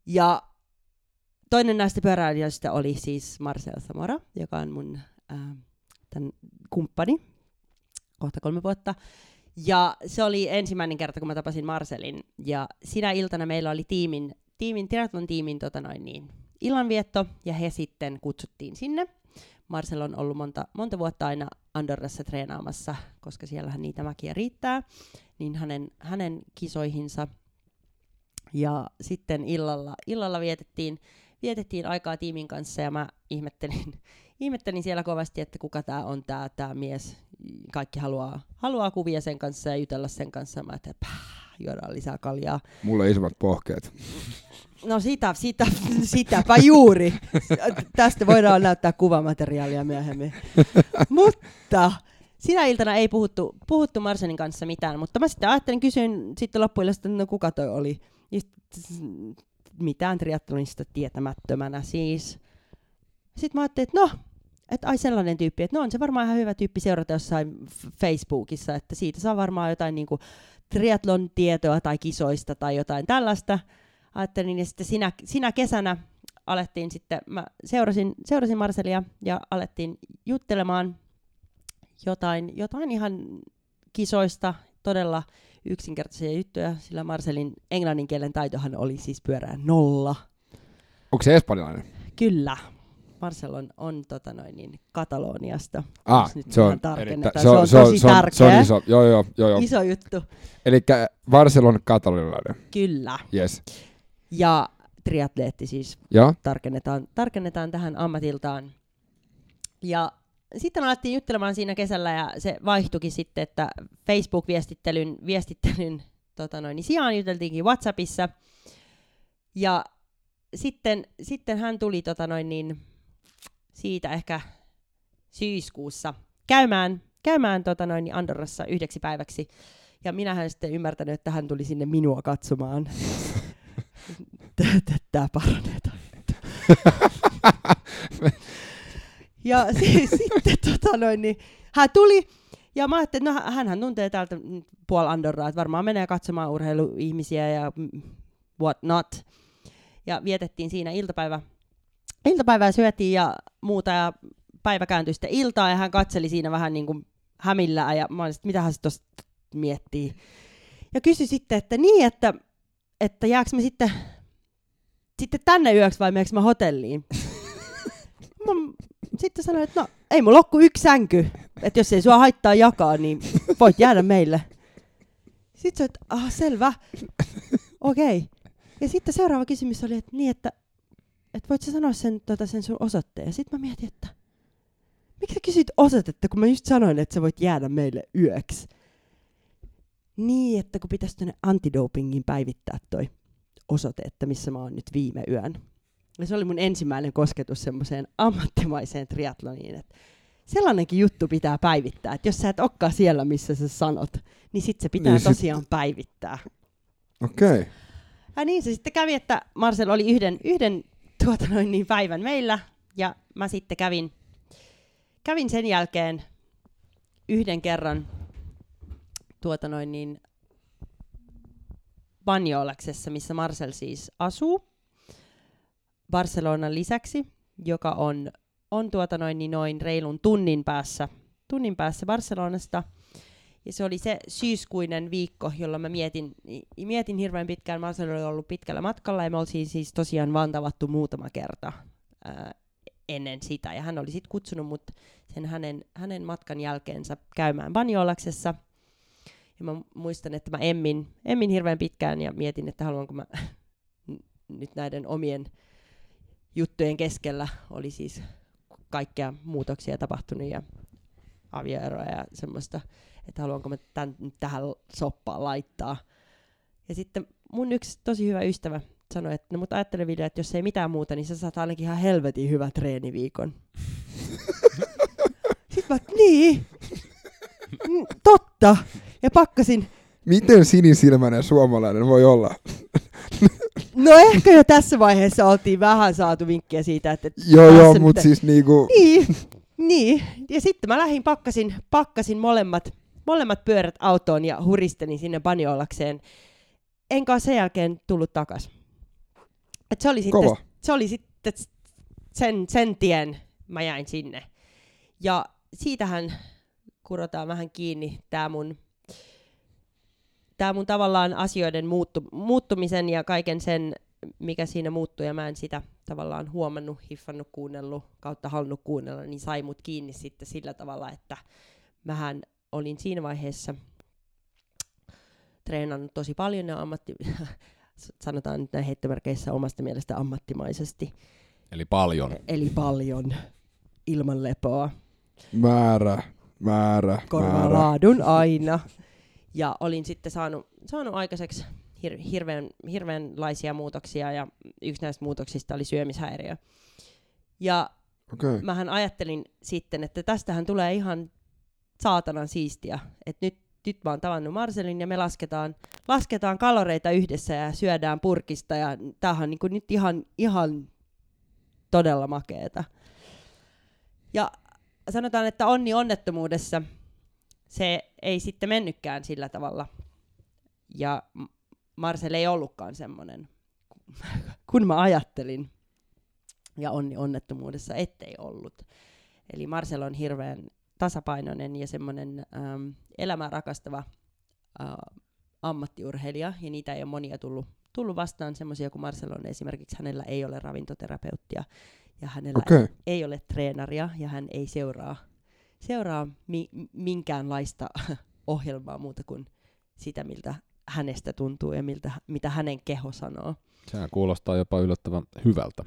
Ja toinen näistä pyöräilijöistä oli siis Marcel Samora, joka on mun äh, tämän kumppani kohta kolme vuotta. Ja se oli ensimmäinen kerta, kun mä tapasin Marcelin. Ja sinä iltana meillä oli tiimin, tiimin triathlon tiimin tota noin niin, illanvietto, ja he sitten kutsuttiin sinne. Marcel on ollut monta, monta vuotta aina Andorrassa treenaamassa, koska siellähän niitä mäkiä riittää, niin hänen, hänen kisoihinsa. Ja sitten illalla, illalla vietettiin, vietettiin aikaa tiimin kanssa ja mä ihmettelin, ihmettelin siellä kovasti, että kuka tämä on tämä tää mies. Kaikki haluaa, haluaa kuvia sen kanssa ja jutella sen kanssa. Mä että juodaan lisää kaljaa. Mulla on isommat pohkeet. No sitä, sitä, sitäpä juuri. Tästä voidaan näyttää kuvamateriaalia myöhemmin. mutta sinä iltana ei puhuttu, puhuttu Marsenin kanssa mitään, mutta mä sitten ajattelin, kysyin sitten loppujen että no kuka toi oli. Mitään triathlonista tietämättömänä siis. Sitten mä ajattelin, että no, että ai sellainen tyyppi, että no on se varmaan ihan hyvä tyyppi seurata jossain Facebookissa, että siitä saa varmaan jotain niin kuin triathlon tietoa tai kisoista tai jotain tällaista. Ajattelin, ja sitten sinä, sinä kesänä alettiin sitten, mä seurasin, seurasin Marcelia ja alettiin juttelemaan jotain, jotain ihan kisoista, todella yksinkertaisia juttuja, sillä Marcelin englannin kielen taitohan oli siis pyörää nolla. Onko se espanjalainen? Kyllä. Marcel on, on tota noin, niin, Kataloniasta. Ah, nyt se on, tarkennetaan. se on, se on tosi se on, tärkeä. Se on iso, joo, joo, joo, joo. iso juttu. Eli Marcel on katalonilainen. Kyllä. Yes. Ja triatleetti siis Ja? tarkennetaan, tarkennetaan tähän ammatiltaan. Ja sitten alettiin juttelemaan siinä kesällä ja se vaihtuikin sitten, että Facebook-viestittelyn viestittelyn, tota noin, niin sijaan juteltiinkin WhatsAppissa. Ja sitten, sitten hän tuli tota noin, niin, siitä ehkä syyskuussa käymään, käymään tota noin, Andorrassa yhdeksi päiväksi. Ja minähän sitten ymmärtänyt, että hän tuli sinne minua katsomaan. Tämä paranee. ja si- sitten tota noin, niin, hän tuli, ja mä ajattelin, että no hänhän tuntee täältä puol Andorraa, että varmaan menee katsomaan urheiluihmisiä ja what not. Ja vietettiin siinä iltapäivä, iltapäivää syötiin ja muuta, ja päivä kääntyi sitten iltaan, ja hän katseli siinä vähän niin kuin hämillään, ja mä olin, että mitä hän sitten miettii. Ja kysyi sitten, että niin, että, että jääkö me sitten, sitten tänne yöksi vai meneekö mä hotelliin? mä sitten sanoin, että no ei mulla ole kuin yksi sänky, että jos ei sua haittaa jakaa, niin voit jäädä meille. Sitten se, että ah, selvä, okei. Okay. Ja sitten seuraava kysymys oli, että niin, että, että voit sä sanoa sen, tota, sen sun osoitteen. Ja sitten mä mietin, että miksi sä kysyt osoitetta, kun mä just sanoin, että sä voit jäädä meille yöksi. Niin, että kun pitäisi tuonne antidopingin päivittää toi osoite, että missä mä oon nyt viime yön. Ja se oli mun ensimmäinen kosketus semmoiseen ammattimaiseen triatloniin, että sellainenkin juttu pitää päivittää, että jos sä et olekaan siellä, missä sä sanot, niin sit se pitää Niin sit- tosiaan päivittää. Okei. Okay. Ja niin se sitten kävi, että Marcel oli yhden, yhden tuota noin niin päivän meillä, ja mä sitten kävin, kävin sen jälkeen yhden kerran tuota noin niin Banjoolaksessa, missä Marcel siis asuu, Barcelonan lisäksi, joka on, on tuota noin, niin noin reilun tunnin päässä, tunnin päässä Barcelonasta. Ja se oli se syyskuinen viikko, jolla mä mietin, mietin hirveän pitkään. Marcel oli ollut pitkällä matkalla ja me oltiin siis tosiaan vaan tavattu muutama kerta ää, ennen sitä. Ja hän oli sitten kutsunut mut sen hänen, hänen matkan jälkeensä käymään Banjoolaksessa. Ja Ja mä muistan, että mä emmin, emmin hirveän pitkään ja mietin, että haluanko mä [LAUGHS] nyt näiden omien juttujen keskellä oli siis kaikkea muutoksia tapahtunut ja avioeroja ja semmoista, että haluanko mä tämän tähän soppaan laittaa. Ja sitten mun yksi tosi hyvä ystävä sanoi, että no mutta ajattele video, että jos ei mitään muuta, niin sä saat ainakin ihan helvetin hyvän treeniviikon. [LAUGHS] Sitten mä, niin, Mm, totta. Ja pakkasin, Miten sinisilmäinen suomalainen voi olla? no ehkä jo tässä vaiheessa oltiin vähän saatu vinkkiä siitä, että Joo, joo, nyt- mutta siis niinku... Niin, niin. Ja sitten mä lähdin, pakkasin, pakkasin molemmat, molemmat pyörät autoon ja huristelin sinne banjoolakseen. Enkä sen jälkeen tullut takas. Et se oli sitten, Kova. se oli sitten sen, sen tien mä jäin sinne. Ja siitähän kurotaan vähän kiinni tämä mun, tää mun tavallaan asioiden muuttu, muuttumisen ja kaiken sen, mikä siinä muuttui, ja mä en sitä tavallaan huomannut, hiffannut, kuunnellut, kautta halunnut kuunnella, niin sai mut kiinni sitten sillä tavalla, että mähän olin siinä vaiheessa treenannut tosi paljon ja ammatti, [LAUGHS] sanotaan nyt näin heittomerkeissä omasta mielestä ammattimaisesti, Eli paljon. eli paljon ilman lepoa. Määrä, määrä, korvaa määrä. laadun aina. Ja olin sitten saanut, saanut aikaiseksi hir, hirveän, hirveänlaisia muutoksia ja yksi näistä muutoksista oli syömishäiriö. Ja Okei. mähän ajattelin sitten, että tästähän tulee ihan saatanan siistiä. Että nyt, nyt mä oon tavannut Marcelin ja me lasketaan, lasketaan kaloreita yhdessä ja syödään purkista ja tämähän on niin nyt ihan, ihan todella makeeta. Ja sanotaan, että onni onnettomuudessa se ei sitten mennytkään sillä tavalla. Ja Marcel ei ollutkaan semmoinen, [LAUGHS] kun mä ajattelin. Ja onni onnettomuudessa ettei ollut. Eli Marcel on hirveän tasapainoinen ja semmoinen ähm, elämää rakastava äh, ammattiurheilija, ja niitä ei ole monia tullut, tullut vastaan, semmoisia kuin Marcel on esimerkiksi, hänellä ei ole ravintoterapeuttia, ja hänellä Okei. ei ole treenaria ja hän ei seuraa, seuraa mi- minkäänlaista [LAUGHS] ohjelmaa muuta kuin sitä, miltä hänestä tuntuu ja miltä, mitä hänen keho sanoo. Sehän kuulostaa jopa yllättävän hyvältä.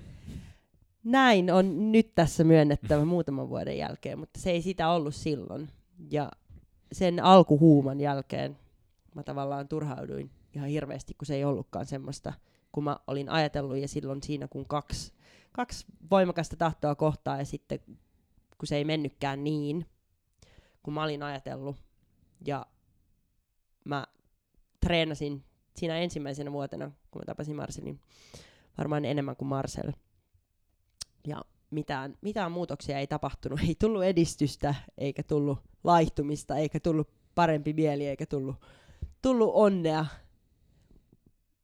Näin on nyt tässä myönnettävä muutaman vuoden jälkeen, mutta se ei sitä ollut silloin. Ja sen alkuhuuman jälkeen mä tavallaan turhauduin ihan hirveästi, kun se ei ollutkaan semmoista, kun mä olin ajatellut. Ja silloin siinä, kun kaksi, kaksi voimakasta tahtoa kohtaa ja sitten kun se ei mennytkään niin, kun mä olin ajatellut. Ja mä treenasin siinä ensimmäisenä vuotena, kun mä tapasin Marcelin, varmaan enemmän kuin Marcel. Ja mitään, mitään muutoksia ei tapahtunut. [LAUGHS] Ei tullut edistystä, eikä tullut laihtumista, eikä tullut parempi mieli, eikä tullut, tullut onnea.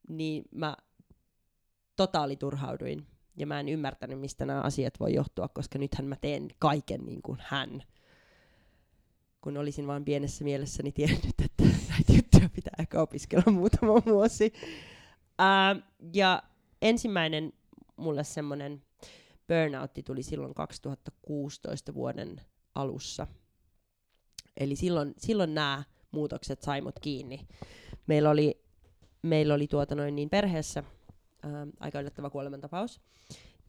Niin mä totaali turhauduin. Ja mä en ymmärtänyt, mistä nämä asiat voi johtua, koska nythän mä teen kaiken niin kuin hän. Kun olisin vain pienessä mielessäni tiennyt, että [LAUGHS] näitä juttuja pitää ehkä opiskella muutama vuosi. Ää, ja ensimmäinen mulle semmoinen burnoutti tuli silloin 2016 vuoden alussa. Eli silloin, silloin nämä muutokset sai mut kiinni. Meillä oli, meillä oli tuota noin niin perheessä ää, aika yllättävä kuolemantapaus.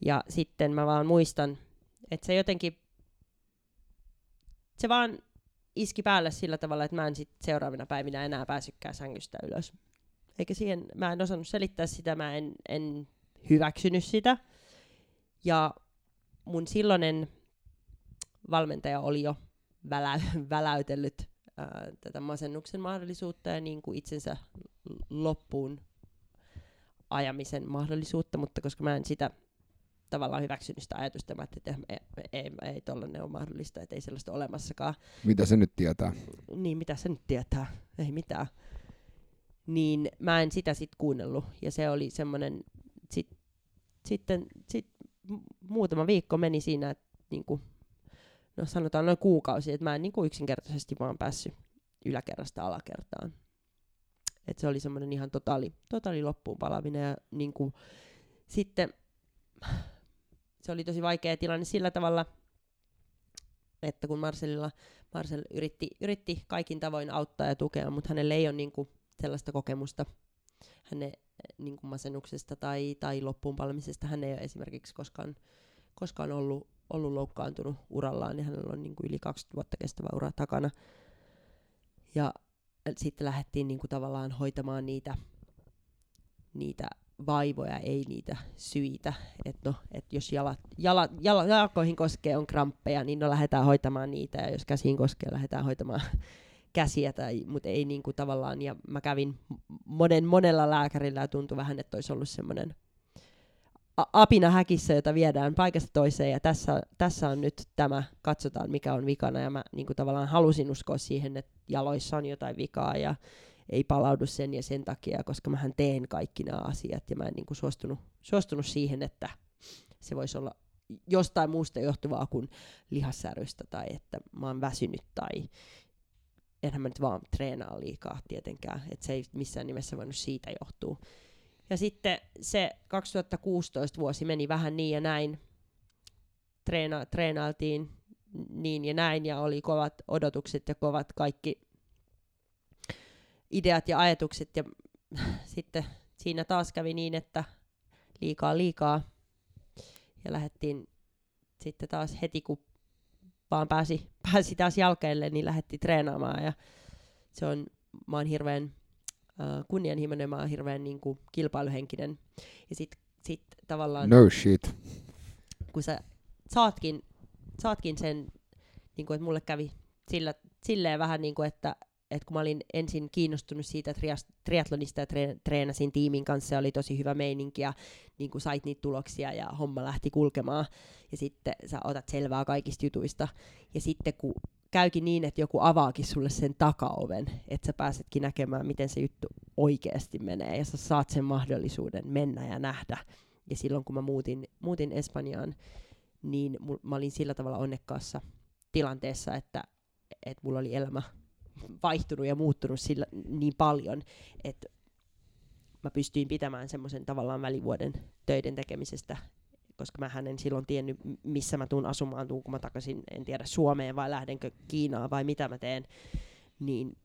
Ja sitten mä vaan muistan, että se jotenkin, se vaan iski päälle sillä tavalla, että mä en sit seuraavina päivinä enää pääsykään sängystä ylös. Eikä siihen, mä en osannut selittää sitä, mä en, en hyväksynyt sitä. Ja mun silloinen valmentaja oli jo välä, [LAUGHS] väläytellyt ää, tätä masennuksen mahdollisuutta ja niin kuin itsensä loppuun ajamisen mahdollisuutta, mutta koska mä en sitä tavallaan hyväksynyt sitä ajatusta, mä ajattelin, että ei, ei, ei, tollainen ole mahdollista, että ei sellaista ole olemassakaan. Mitä se nyt tietää? Niin, mitä se nyt tietää? Ei mitään. Niin mä en sitä sit kuunnellut. Ja se oli semmoinen, sit, sitten sit muutama viikko meni siinä, että niinku, no sanotaan noin kuukausi, että mä en niinku yksinkertaisesti vaan päässyt yläkerrasta alakertaan. Et se oli semmoinen ihan totaali, totaali loppuun palaminen ja niinku, sitten se oli tosi vaikea tilanne sillä tavalla, että kun Marcelilla, Marcel yritti, yritti kaikin tavoin auttaa ja tukea, mutta hänellä ei ole niin kuin sellaista kokemusta hänen niin kuin masennuksesta tai, tai loppuun palamisesta. Hän ei ole esimerkiksi koskaan, koskaan ollut, ollut loukkaantunut urallaan, ja hänellä on niin kuin yli 20 vuotta kestävä ura takana. Ja sitten lähdettiin niin kuin tavallaan hoitamaan niitä, niitä vaivoja, ei niitä syitä. Että no, et jos jalat, jalat, jalat, jalkoihin koskee on kramppeja, niin no lähdetään hoitamaan niitä, ja jos käsiin koskee, lähdetään hoitamaan käsiä, tai, mutta ei niin kuin tavallaan, ja mä kävin monen, monella lääkärillä, ja tuntui vähän, että olisi ollut semmoinen apina häkissä, jota viedään paikasta toiseen, ja tässä, tässä on nyt tämä, katsotaan mikä on vikana, ja mä niin kuin tavallaan halusin uskoa siihen, että jaloissa on jotain vikaa, ja ei palaudu sen ja sen takia, koska mähän teen kaikki nämä asiat, ja mä en niin kuin suostunut, suostunut siihen, että se voisi olla jostain muusta johtuvaa kuin lihassärystä, tai että mä oon väsynyt, tai enhän mä nyt vaan treenaa liikaa tietenkään, että se ei missään nimessä voinut siitä johtua. Ja sitten se 2016 vuosi meni vähän niin ja näin. Treena, treenailtiin niin ja näin ja oli kovat odotukset ja kovat kaikki ideat ja ajatukset. Ja [SNIFFS] sitten siinä taas kävi niin, että liikaa liikaa. Ja lähdettiin sitten taas heti, kun vaan pääsi, [LAUGHS] pääsi taas jalkeille, niin lähdettiin treenaamaan. Ja se on, mä oon hirveän uh, kunnianhimoinen, mä oon hirveän niin kuin, kilpailuhenkinen. Ja sit, sit tavallaan... No shit. Kun sä saatkin, saatkin sen, niin kuin, että mulle kävi sillä, silleen vähän niin kuin, että että kun mä olin ensin kiinnostunut siitä triatlonista ja treenasin tiimin kanssa oli tosi hyvä meininki ja niin kuin sait niitä tuloksia ja homma lähti kulkemaan ja sitten sä otat selvää kaikista jutuista ja sitten kun käykin niin, että joku avaakin sulle sen takaoven, että sä pääsetkin näkemään, miten se juttu oikeasti menee, ja sä saat sen mahdollisuuden mennä ja nähdä. Ja silloin, kun mä muutin, muutin Espanjaan, niin mä olin sillä tavalla onnekkaassa tilanteessa, että, että mulla oli elämä vaihtunut ja muuttunut sillä, niin paljon, että mä pystyin pitämään semmoisen tavallaan välivuoden töiden tekemisestä koska mä en silloin tiennyt, missä mä tuun asumaan, tuunko mä takaisin, en tiedä, Suomeen vai lähdenkö Kiinaan vai mitä mä teen, niin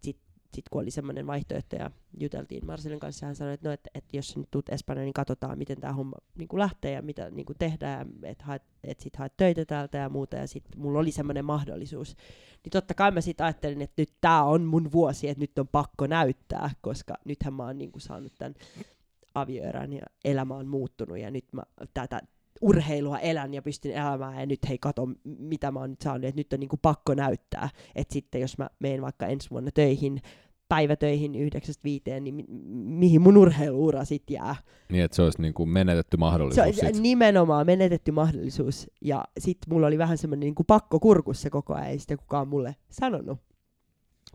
sitten sit kun oli semmoinen vaihtoehto ja juteltiin Marcelin kanssa, hän sanoi, että no, et, et jos nyt tuut Espanjaan, niin katsotaan, miten tämä homma niin lähtee ja mitä niin tehdään, että et sit haet töitä täältä ja muuta, ja sitten mulla oli semmoinen mahdollisuus. Niin totta kai mä sitten ajattelin, että nyt tämä on mun vuosi, että nyt on pakko näyttää, koska nythän mä oon niin saanut tämän avioerän ja elämä on muuttunut ja nyt mä tätä urheilua elän ja pystyn elämään ja nyt hei kato mitä mä oon nyt saanut, että nyt on niinku pakko näyttää, että sitten jos mä menen vaikka ensi vuonna töihin, päivätöihin yhdeksästä viiteen, niin mi- mihin mun urheiluura sitten jää. Niin, että se olisi niinku menetetty mahdollisuus. Se on nimenomaan menetetty mahdollisuus. Ja sitten mulla oli vähän semmoinen niinku pakko kurkussa koko ajan, ei sitä kukaan mulle sanonut.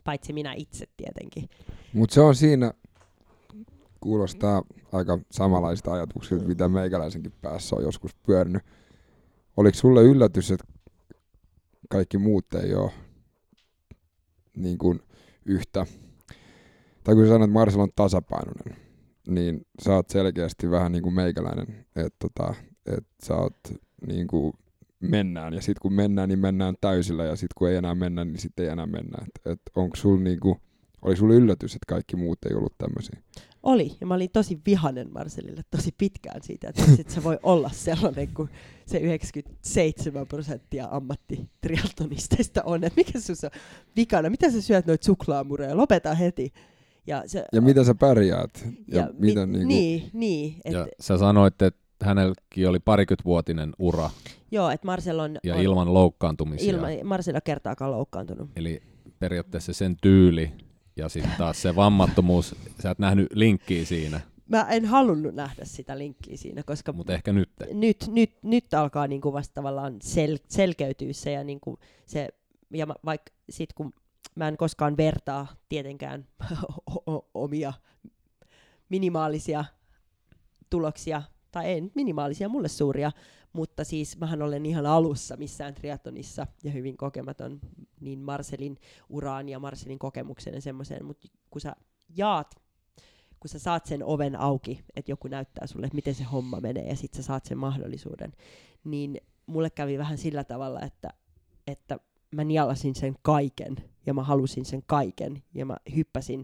Paitsi minä itse tietenkin. Mutta se on siinä, kuulostaa aika samanlaista ajatuksilta, mitä meikäläisenkin päässä on joskus pyörinyt. Oliko sulle yllätys, että kaikki muut ei ole niin kuin yhtä, tai kun sä sanoit, että Marcel on tasapainoinen, niin sä oot selkeästi vähän niin kuin meikäläinen, että tota, et sä oot niin kuin mennään, ja sitten kun mennään, niin mennään täysillä, ja sitten kun ei enää mennä, niin sitten ei enää mennä. Et, et onko sul niin kuin, oli sulla yllätys, että kaikki muut ei ollut tämmöisiä? Oli, ja mä olin tosi vihanen Marcelille tosi pitkään siitä, että et se voi olla sellainen kuin se 97 prosenttia ammattitriatlonisteista on. Että mikä sun on vikana? Mitä sä syöt noita suklaamureja? Lopeta heti. Ja, se, ja mitä sä pärjäät? Ja, ja mitä, mi, niinku... Niin, niin. Et, ja sä sanoit, että hänelläkin oli parikymmentävuotinen ura. Joo, että Marcel on... Ja on, ilman loukkaantumisia. Ilman, Marcel on kertaakaan loukkaantunut. Eli periaatteessa sen tyyli ja sitten taas se vammattomuus, sä et nähnyt linkkiä siinä. Mä en halunnut nähdä sitä linkkiä siinä, koska... Mutta ehkä nyt. Nyt, nyt, nyt alkaa niinku vasta tavallaan sel, selkeytyä se ja niinku se... Ja vaikka sit kun mä en koskaan vertaa tietenkään [LAUGHS] omia minimaalisia tuloksia, tai ei minimaalisia, mulle suuria, mutta siis mähän olen ihan alussa missään triatonissa ja hyvin kokematon niin Marcelin uraan ja Marcelin kokemuksen ja semmoiseen, mutta kun sä jaat, kun sä saat sen oven auki, että joku näyttää sulle, että miten se homma menee ja sit sä saat sen mahdollisuuden, niin mulle kävi vähän sillä tavalla, että, että mä nialasin sen kaiken ja mä halusin sen kaiken ja mä hyppäsin.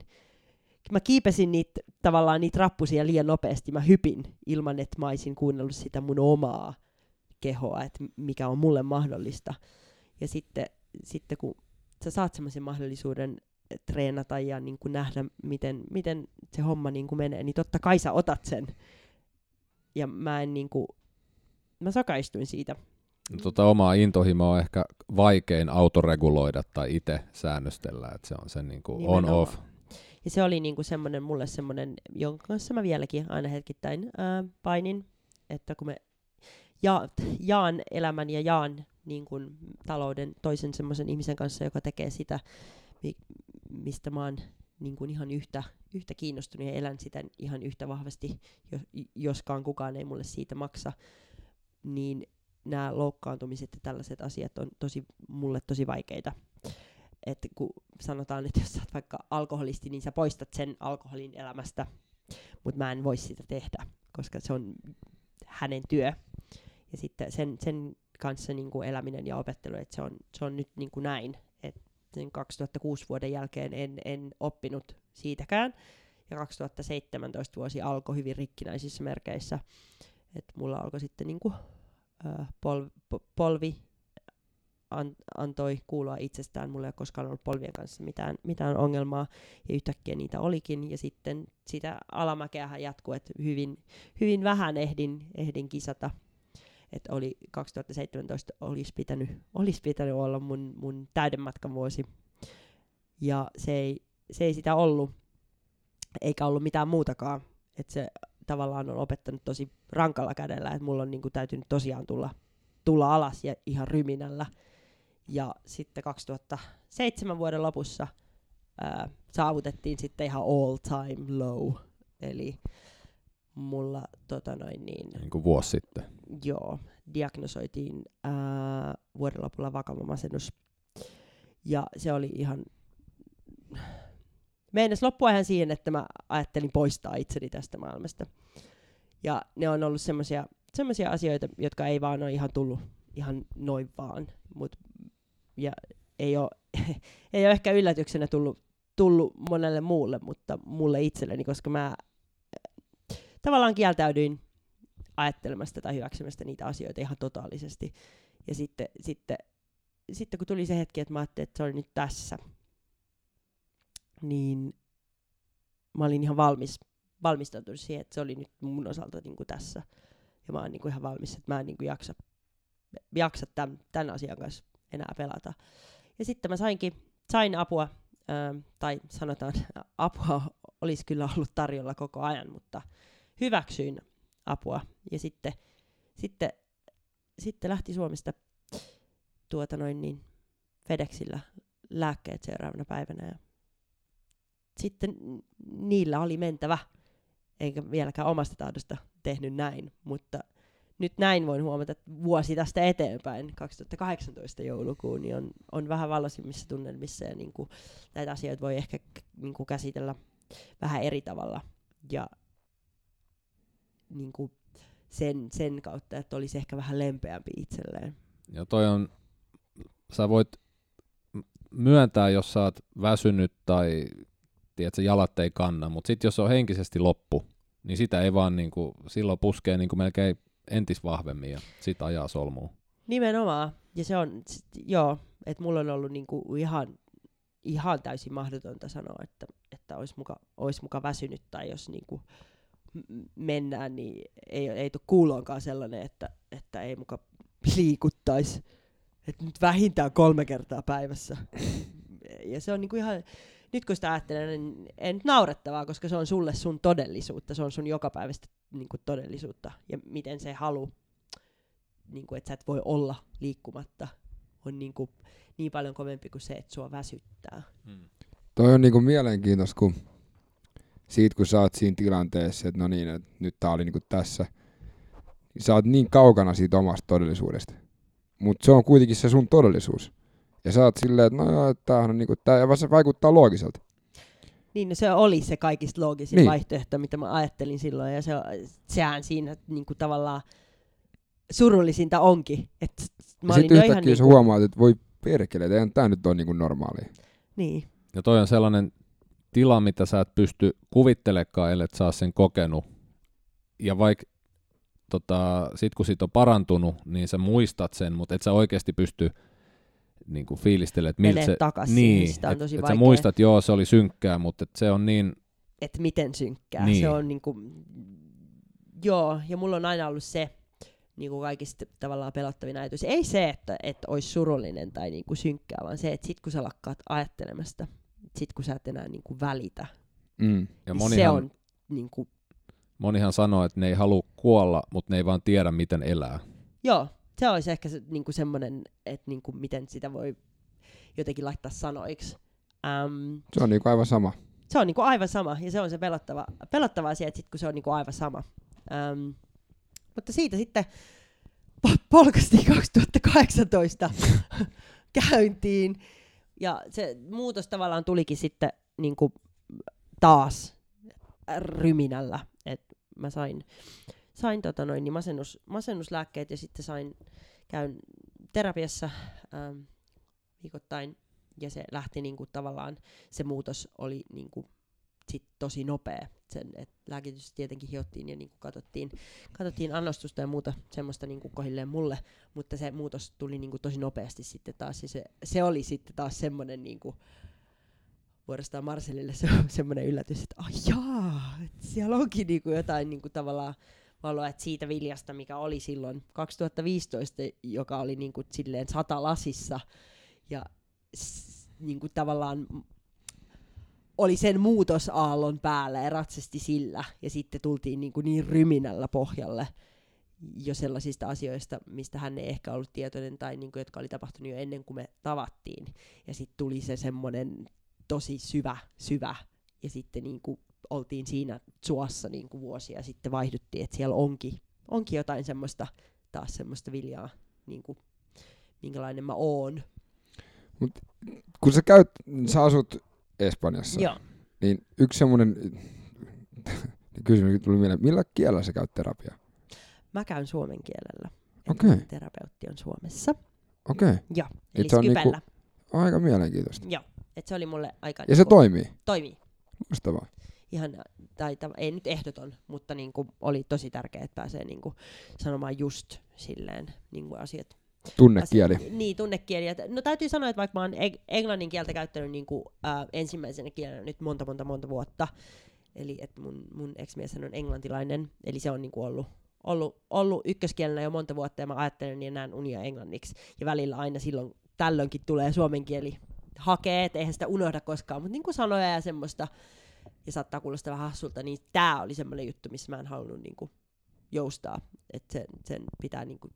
Mä kiipesin niitä, tavallaan niitä rappusia liian nopeasti. Mä hypin ilman, että mä olisin kuunnellut sitä mun omaa kehoa, että mikä on mulle mahdollista. Ja sitten, sitten kun sä saat semmoisen mahdollisuuden treenata ja niin kuin nähdä, miten, miten se homma niin kuin menee, niin totta kai sä otat sen. Ja mä en niin kuin, mä sakaistuin siitä. Tota omaa intohimoa on ehkä vaikein autoreguloida tai itse säännöstellä, että se on sen niin kuin on-off. Ja se oli niin kuin semmoinen, mulle semmoinen, jonka kanssa mä vieläkin aina hetkittäin ää, painin, että kun me ja, jaan elämän ja jaan niin kuin, talouden toisen semmoisen ihmisen kanssa, joka tekee sitä, mi, mistä mä oon niin kuin ihan yhtä, yhtä kiinnostunut ja elän sitä ihan yhtä vahvasti, jos, joskaan kukaan ei mulle siitä maksa, niin nämä loukkaantumiset ja tällaiset asiat on tosi, mulle tosi vaikeita. Että kun sanotaan, että jos sä oot vaikka alkoholisti, niin sä poistat sen alkoholin elämästä, mutta mä en voi sitä tehdä, koska se on hänen työ. Ja sitten sen, sen kanssa niin kuin eläminen ja opettelu, että se on, se on nyt niin kuin näin, että sen 2006 vuoden jälkeen en, en oppinut siitäkään. Ja 2017 vuosi alkoi hyvin rikkinäisissä merkeissä. Että mulla alkoi sitten niin kuin pol, polvi an, antoi kuulua itsestään. Mulla ei ole koskaan ollut polvien kanssa mitään, mitään ongelmaa, ja yhtäkkiä niitä olikin. Ja sitten sitä alamäkeähän jatkuu, että hyvin, hyvin vähän ehdin, ehdin kisata. Että oli 2017 olisi pitänyt, olisi pitänyt olla mun, mun täyden matkan vuosi. Ja se ei, se ei sitä ollut, eikä ollut mitään muutakaan. Että se tavallaan on opettanut tosi rankalla kädellä, että mulla on niin kuin täytynyt tosiaan tulla, tulla alas ja ihan ryminällä. Ja sitten 2007 vuoden lopussa ää, saavutettiin sitten ihan all time low. Eli mulla tota noin niin... Niin kuin vuosi sitten. Joo, diagnosoitiin ää, vuoden lopulla vakava masennus. Ja se oli ihan meinas loppua ihan siihen, että mä ajattelin poistaa itseni tästä maailmasta. Ja ne on ollut semmoisia asioita, jotka ei vaan ole ihan tullut ihan noin vaan. Mut, ja ei ole, [LAUGHS] ei ole ehkä yllätyksenä tullut, tullut monelle muulle, mutta mulle itselleni, koska mä tavallaan kieltäydyin ajattelemasta tai hyväksymästä niitä asioita ihan totaalisesti. Ja sitten, sitten, sitten kun tuli se hetki, että mä ajattelin, että se oli nyt tässä, niin mä olin ihan valmis, valmistautunut siihen, että se oli nyt mun osalta niin kuin tässä. Ja mä oon niin kuin ihan valmis, että mä en niin kuin jaksa, jaksa tämän, tämän asian kanssa enää pelata. Ja sitten mä sainkin, sain apua, ää, tai sanotaan, apua olisi kyllä ollut tarjolla koko ajan, mutta hyväksyin apua. Ja sitten, sitten, sitten lähti Suomesta tuota noin niin FedExillä lääkkeet seuraavana päivänä. Ja sitten niillä oli mentävä, eikä vieläkään omasta tahdosta tehnyt näin, mutta nyt näin voin huomata, että vuosi tästä eteenpäin, 2018 joulukuun, niin on, on vähän valoisimmissa tunnelmissa ja niin kuin, näitä asioita voi ehkä niin kuin, käsitellä vähän eri tavalla. Ja niin kuin, sen, sen kautta, että olisi ehkä vähän lempeämpi itselleen. Ja toi on, sä voit myöntää, jos sä oot väsynyt tai tiedätkö, jalat ei kanna, mutta sitten jos on henkisesti loppu, niin sitä ei vaan niin kuin, silloin puskee niin kuin melkein entis vahvemmin ja sitä ajaa solmuun. Nimenomaan. Ja se on, joo, että mulla on ollut niin kuin ihan, ihan täysin mahdotonta sanoa, että, että olisi muka, olisi muka väsynyt tai jos niin kuin mennään, niin ei, ei tule kuuloonkaan sellainen, että, että ei muka liikuttaisi. Että nyt vähintään kolme kertaa päivässä. Ja se on niinku ihan, nyt kun sitä ajattelen, niin en nyt naurettavaa, koska se on sulle sun todellisuutta, se on sun jokapäiväistä niin kuin todellisuutta, ja miten se halu, niin kuin, että sä et voi olla liikkumatta, on niin, kuin, niin paljon kovempi kuin se, että sua väsyttää. Hmm. Toi on niin kuin mielenkiintoista, kun siitä kun sä oot siinä tilanteessa, että no niin, että nyt tää oli niin kuin tässä, niin sä oot niin kaukana siitä omasta todellisuudesta. Mutta se on kuitenkin se sun todellisuus. Ja sä oot silleen, että no joo, tämähän on niinku, tää, ja se vaikuttaa loogiselta. Niin, no se oli se kaikista loogisin niin. vaihtoehto, mitä mä ajattelin silloin, ja se, sehän siinä niinku tavallaan surullisinta onkin. Että mä ja sitten yhtäkkiä sä niinku... huomaat, että voi perkele, eihän tää nyt on niinku normaalia. Niin. Ja toi on sellainen tila, mitä sä et pysty kuvittelekaan, ellei saa sen kokenut. Ja vaikka tota, sit kun siitä on parantunut, niin sä muistat sen, mutta et sä oikeasti pysty niin kuin fiilistelemään, että miltä se... takas niin, sitä on et- tosi et vaikea. sä muistat, joo, se oli synkkää, mutta et se on niin... että miten synkkää. Niin. Se on niinku, joo, ja mulla on aina ollut se niinku kaikista tavallaan pelottavin ajatus. Ei se, että, että olisi surullinen tai niinku synkkää, vaan se, että sit kun sä lakkaat ajattelemasta, sit kun sä et enää niinku välitä, Mm. Ja niin monihan, se on niinku, monihan sanoo, että ne ei halua kuolla, mutta ne ei vaan tiedä, miten elää. joo, se olisi ehkä se, niinku semmoinen, että niinku, miten sitä voi jotenkin laittaa sanoiksi. Um, Se on niinku aivan sama. se on niinku aivan sama, ja se on se pelottava, pelottava asia, että sit kun se on niinku aivan sama. Ähm, mutta siitä sitten po- [LAUGHS] polkasti 2018 [LAUGHS] käyntiin, ja se muutos tavallaan tulikin sitten niinku taas ryminällä, että mä sain, sain tota noin, niin masennus, masennuslääkkeet ja sitten sain, käyn terapiassa ähm, viikoittain, ja se lähti niinku tavallaan se muutos oli niinku sit tosi nopea. Sen, et lääkitys tietenkin hiottiin ja niinku katsottiin, katsottiin annostusta ja muuta semmoista niinku kohilleen mulle, mutta se muutos tuli niinku tosi nopeasti sitten taas. Ja se, se oli sitten taas semmoinen niinku, vuorostaan Marcelille se, [LAUGHS] semmoinen yllätys, että ai jaa, et siellä onkin niinku jotain niinku tavallaan valoa, että siitä viljasta, mikä oli silloin 2015, joka oli niinku silleen sata lasissa, ja s- niinku tavallaan oli sen muutosaallon päällä ja ratsasti sillä, ja sitten tultiin niin, kuin niin ryminällä pohjalle jo sellaisista asioista, mistä hän ei ehkä ollut tietoinen, tai niin kuin, jotka oli tapahtunut jo ennen kuin me tavattiin. Ja sitten tuli se semmoinen tosi syvä, syvä, ja sitten niin kuin oltiin siinä suossa niin kuin vuosia, ja sitten vaihduttiin, että siellä onkin, onkin jotain semmoista, taas semmoista viljaa, niin kuin, minkälainen mä oon. Kun sä käyt, sä asut Espanjassa, Joo. niin yksi semmoinen [LAUGHS] kysymys tuli mieleen, millä kielellä sä käyt terapiaa? Mä käyn suomen kielellä. Okei. mun Terapeutti on Suomessa. Okei, okay. Joo, eli se on Skypellä. aika mielenkiintoista. Joo, et se oli mulle aika... Ja se toimii, toimii. loistavaa. Ihan, tai ta- ei nyt ehdoton, mutta niinku oli tosi tärkeää, että pääsee niinku sanomaan just silleen niinku asiat. Tunnekieli. Asiat, niin, tunnekieli. No täytyy sanoa, että vaikka mä oon eng- englannin kieltä käyttänyt niinku, äh, ensimmäisenä kielenä nyt monta, monta, monta vuotta, eli että mun, mun ex-mies on englantilainen, eli se on niinku ollut, ollut, ollut ykköskielenä jo monta vuotta, ja mä ajattelen ja näen unia englanniksi. Ja välillä aina silloin tällöinkin tulee suomen kieli hakee, että eihän sitä unohda koskaan, mutta niinku sanoja ja semmoista, ja saattaa kuulostaa vähän hassulta, niin tää oli semmoinen juttu, missä mä en halunnut niinku joustaa, että sen, sen pitää niinku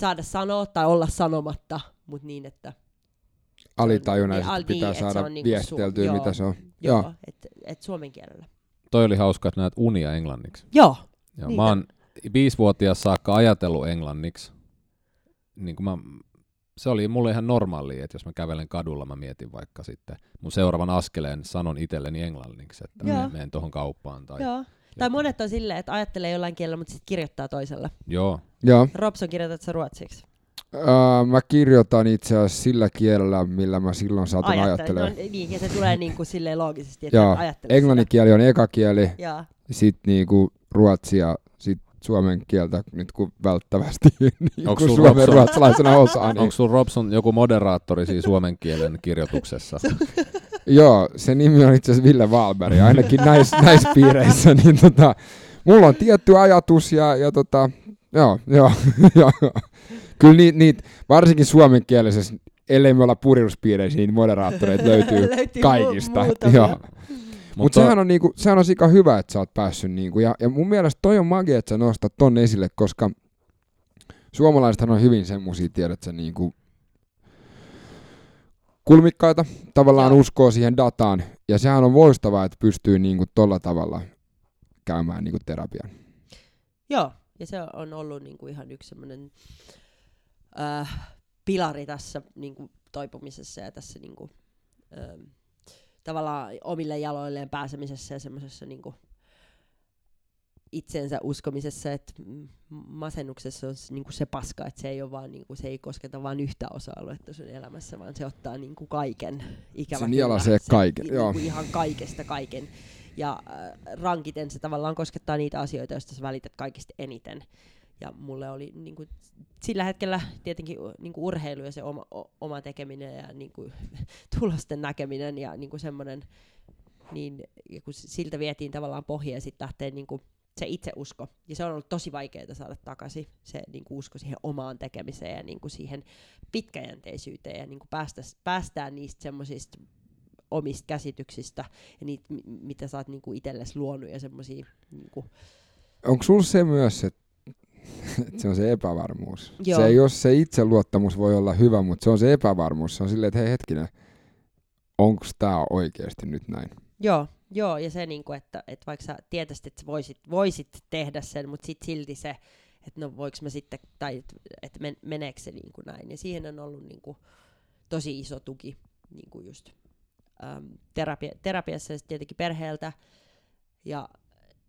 saada sanoa tai olla sanomatta, mutta niin, että Alitajunnaisesti Niin, al- pitää niin, saada niinku viestiteltyä, su- joo. mitä se on. joo, Joo. että et suomen kielellä. Toi oli hauska, että näet unia englanniksi. Joo, Joo, Niin, mä oon viisivuotias saakka ajatellut englanniksi. Niin kuin mä, se oli mulle ihan normaalia, että jos mä kävelen kadulla, mä mietin vaikka sitten mun seuraavan askeleen sanon itselleni englanniksi, että menen tuohon kauppaan. Tai, joo. Tai monet on silleen, että ajattelee jollain kielellä, mutta sitten kirjoittaa toisella. Joo. Joo. Robson, kirjoitat sä ruotsiksi? Uh, mä kirjoitan itse asiassa sillä kielellä, millä mä silloin saatan Ajattele- ajattelemaan. No, niin, ja se tulee niin kuin silleen loogisesti, että Joo, ajattelee englannin kieli on eka kieli, sitten niinku ruotsi ja sitten suomen kieltä nyt kun välttävästi niin kun sul suomen Robson- ruotsalaisena osaa. Niin, Onko sun Robson joku moderaattori siinä suomen kielen kirjoituksessa? [LAUGHS] joo, se nimi on itse asiassa Ville Valberg, ainakin näissä näis piireissä. Niin tota, mulla on tietty ajatus ja, ja tota, joo, joo, [LAUGHS] joo. Kyllä niitä, niit, varsinkin suomenkielisessä, ellei me olla puriruspiireissä, niin moderaattoreita löytyy [LAUGHS] Löytyy kaikista. mu- joo. Mutta sehän on, niinku, sehän on sika hyvä, että sä oot päässyt. Niinku, ja, ja mun mielestä toi on magia, että sä nostat ton esille, koska suomalaisethan on hyvin semmosia, tiedät sä, niinku, kulmikkaita, tavallaan Joo. uskoo siihen dataan. Ja sehän on loistavaa, että pystyy niinku tolla tavalla käymään niinku terapian. Joo, ja se on ollut niinku ihan yksi semmoinen äh, pilari tässä niinku toipumisessa ja tässä niinku, ähm, tavallaan omille jaloilleen pääsemisessä ja semmoisessa niinku, itsensä uskomisessa, että masennuksessa on niin kuin se paska, että se ei, ole vaan, niin kuin, se ei kosketa vain yhtä osa-aluetta sun elämässä, vaan se ottaa niin kuin kaiken. Ikävä Se kyllä. nielasee kaiken, niin joo. Ihan kaikesta kaiken. Ja äh, rankiten se tavallaan koskettaa niitä asioita, joista sä välität kaikista eniten. Ja mulle oli niin kuin, sillä hetkellä tietenkin niin kuin urheilu ja se oma, o, oma tekeminen ja niin kuin, [LAUGHS] tulosten näkeminen ja niin kuin semmoinen, niin kun siltä vietiin tavallaan pohja ja sitten lähtee niin kuin, se itseusko. Ja se on ollut tosi vaikeaa saada takaisin, se niin kuin usko siihen omaan tekemiseen ja niin kuin siihen pitkäjänteisyyteen ja niin kuin päästä, päästään niistä semmoisista omista käsityksistä ja niitä, mi- mitä sä oot niin kuin itsellesi luonut ja semmoisia niin kuin, Onko sulla se myös, että se on se epävarmuus? Joo. Se ole se itseluottamus voi olla hyvä, mutta se on se epävarmuus. Se on silleen, että hei hetkinen, onko tämä oikeasti nyt näin? Joo, joo, ja se, niinku, että, että vaikka sä tietäisit, että sä voisit, voisit tehdä sen, mutta sitten silti se, että no voiko mä sitten, tai että et men, meneekö se niinku näin. Ja siihen on ollut niinku tosi iso tuki niinku just äm, terapia, terapiassa ja sit tietenkin perheeltä. Ja,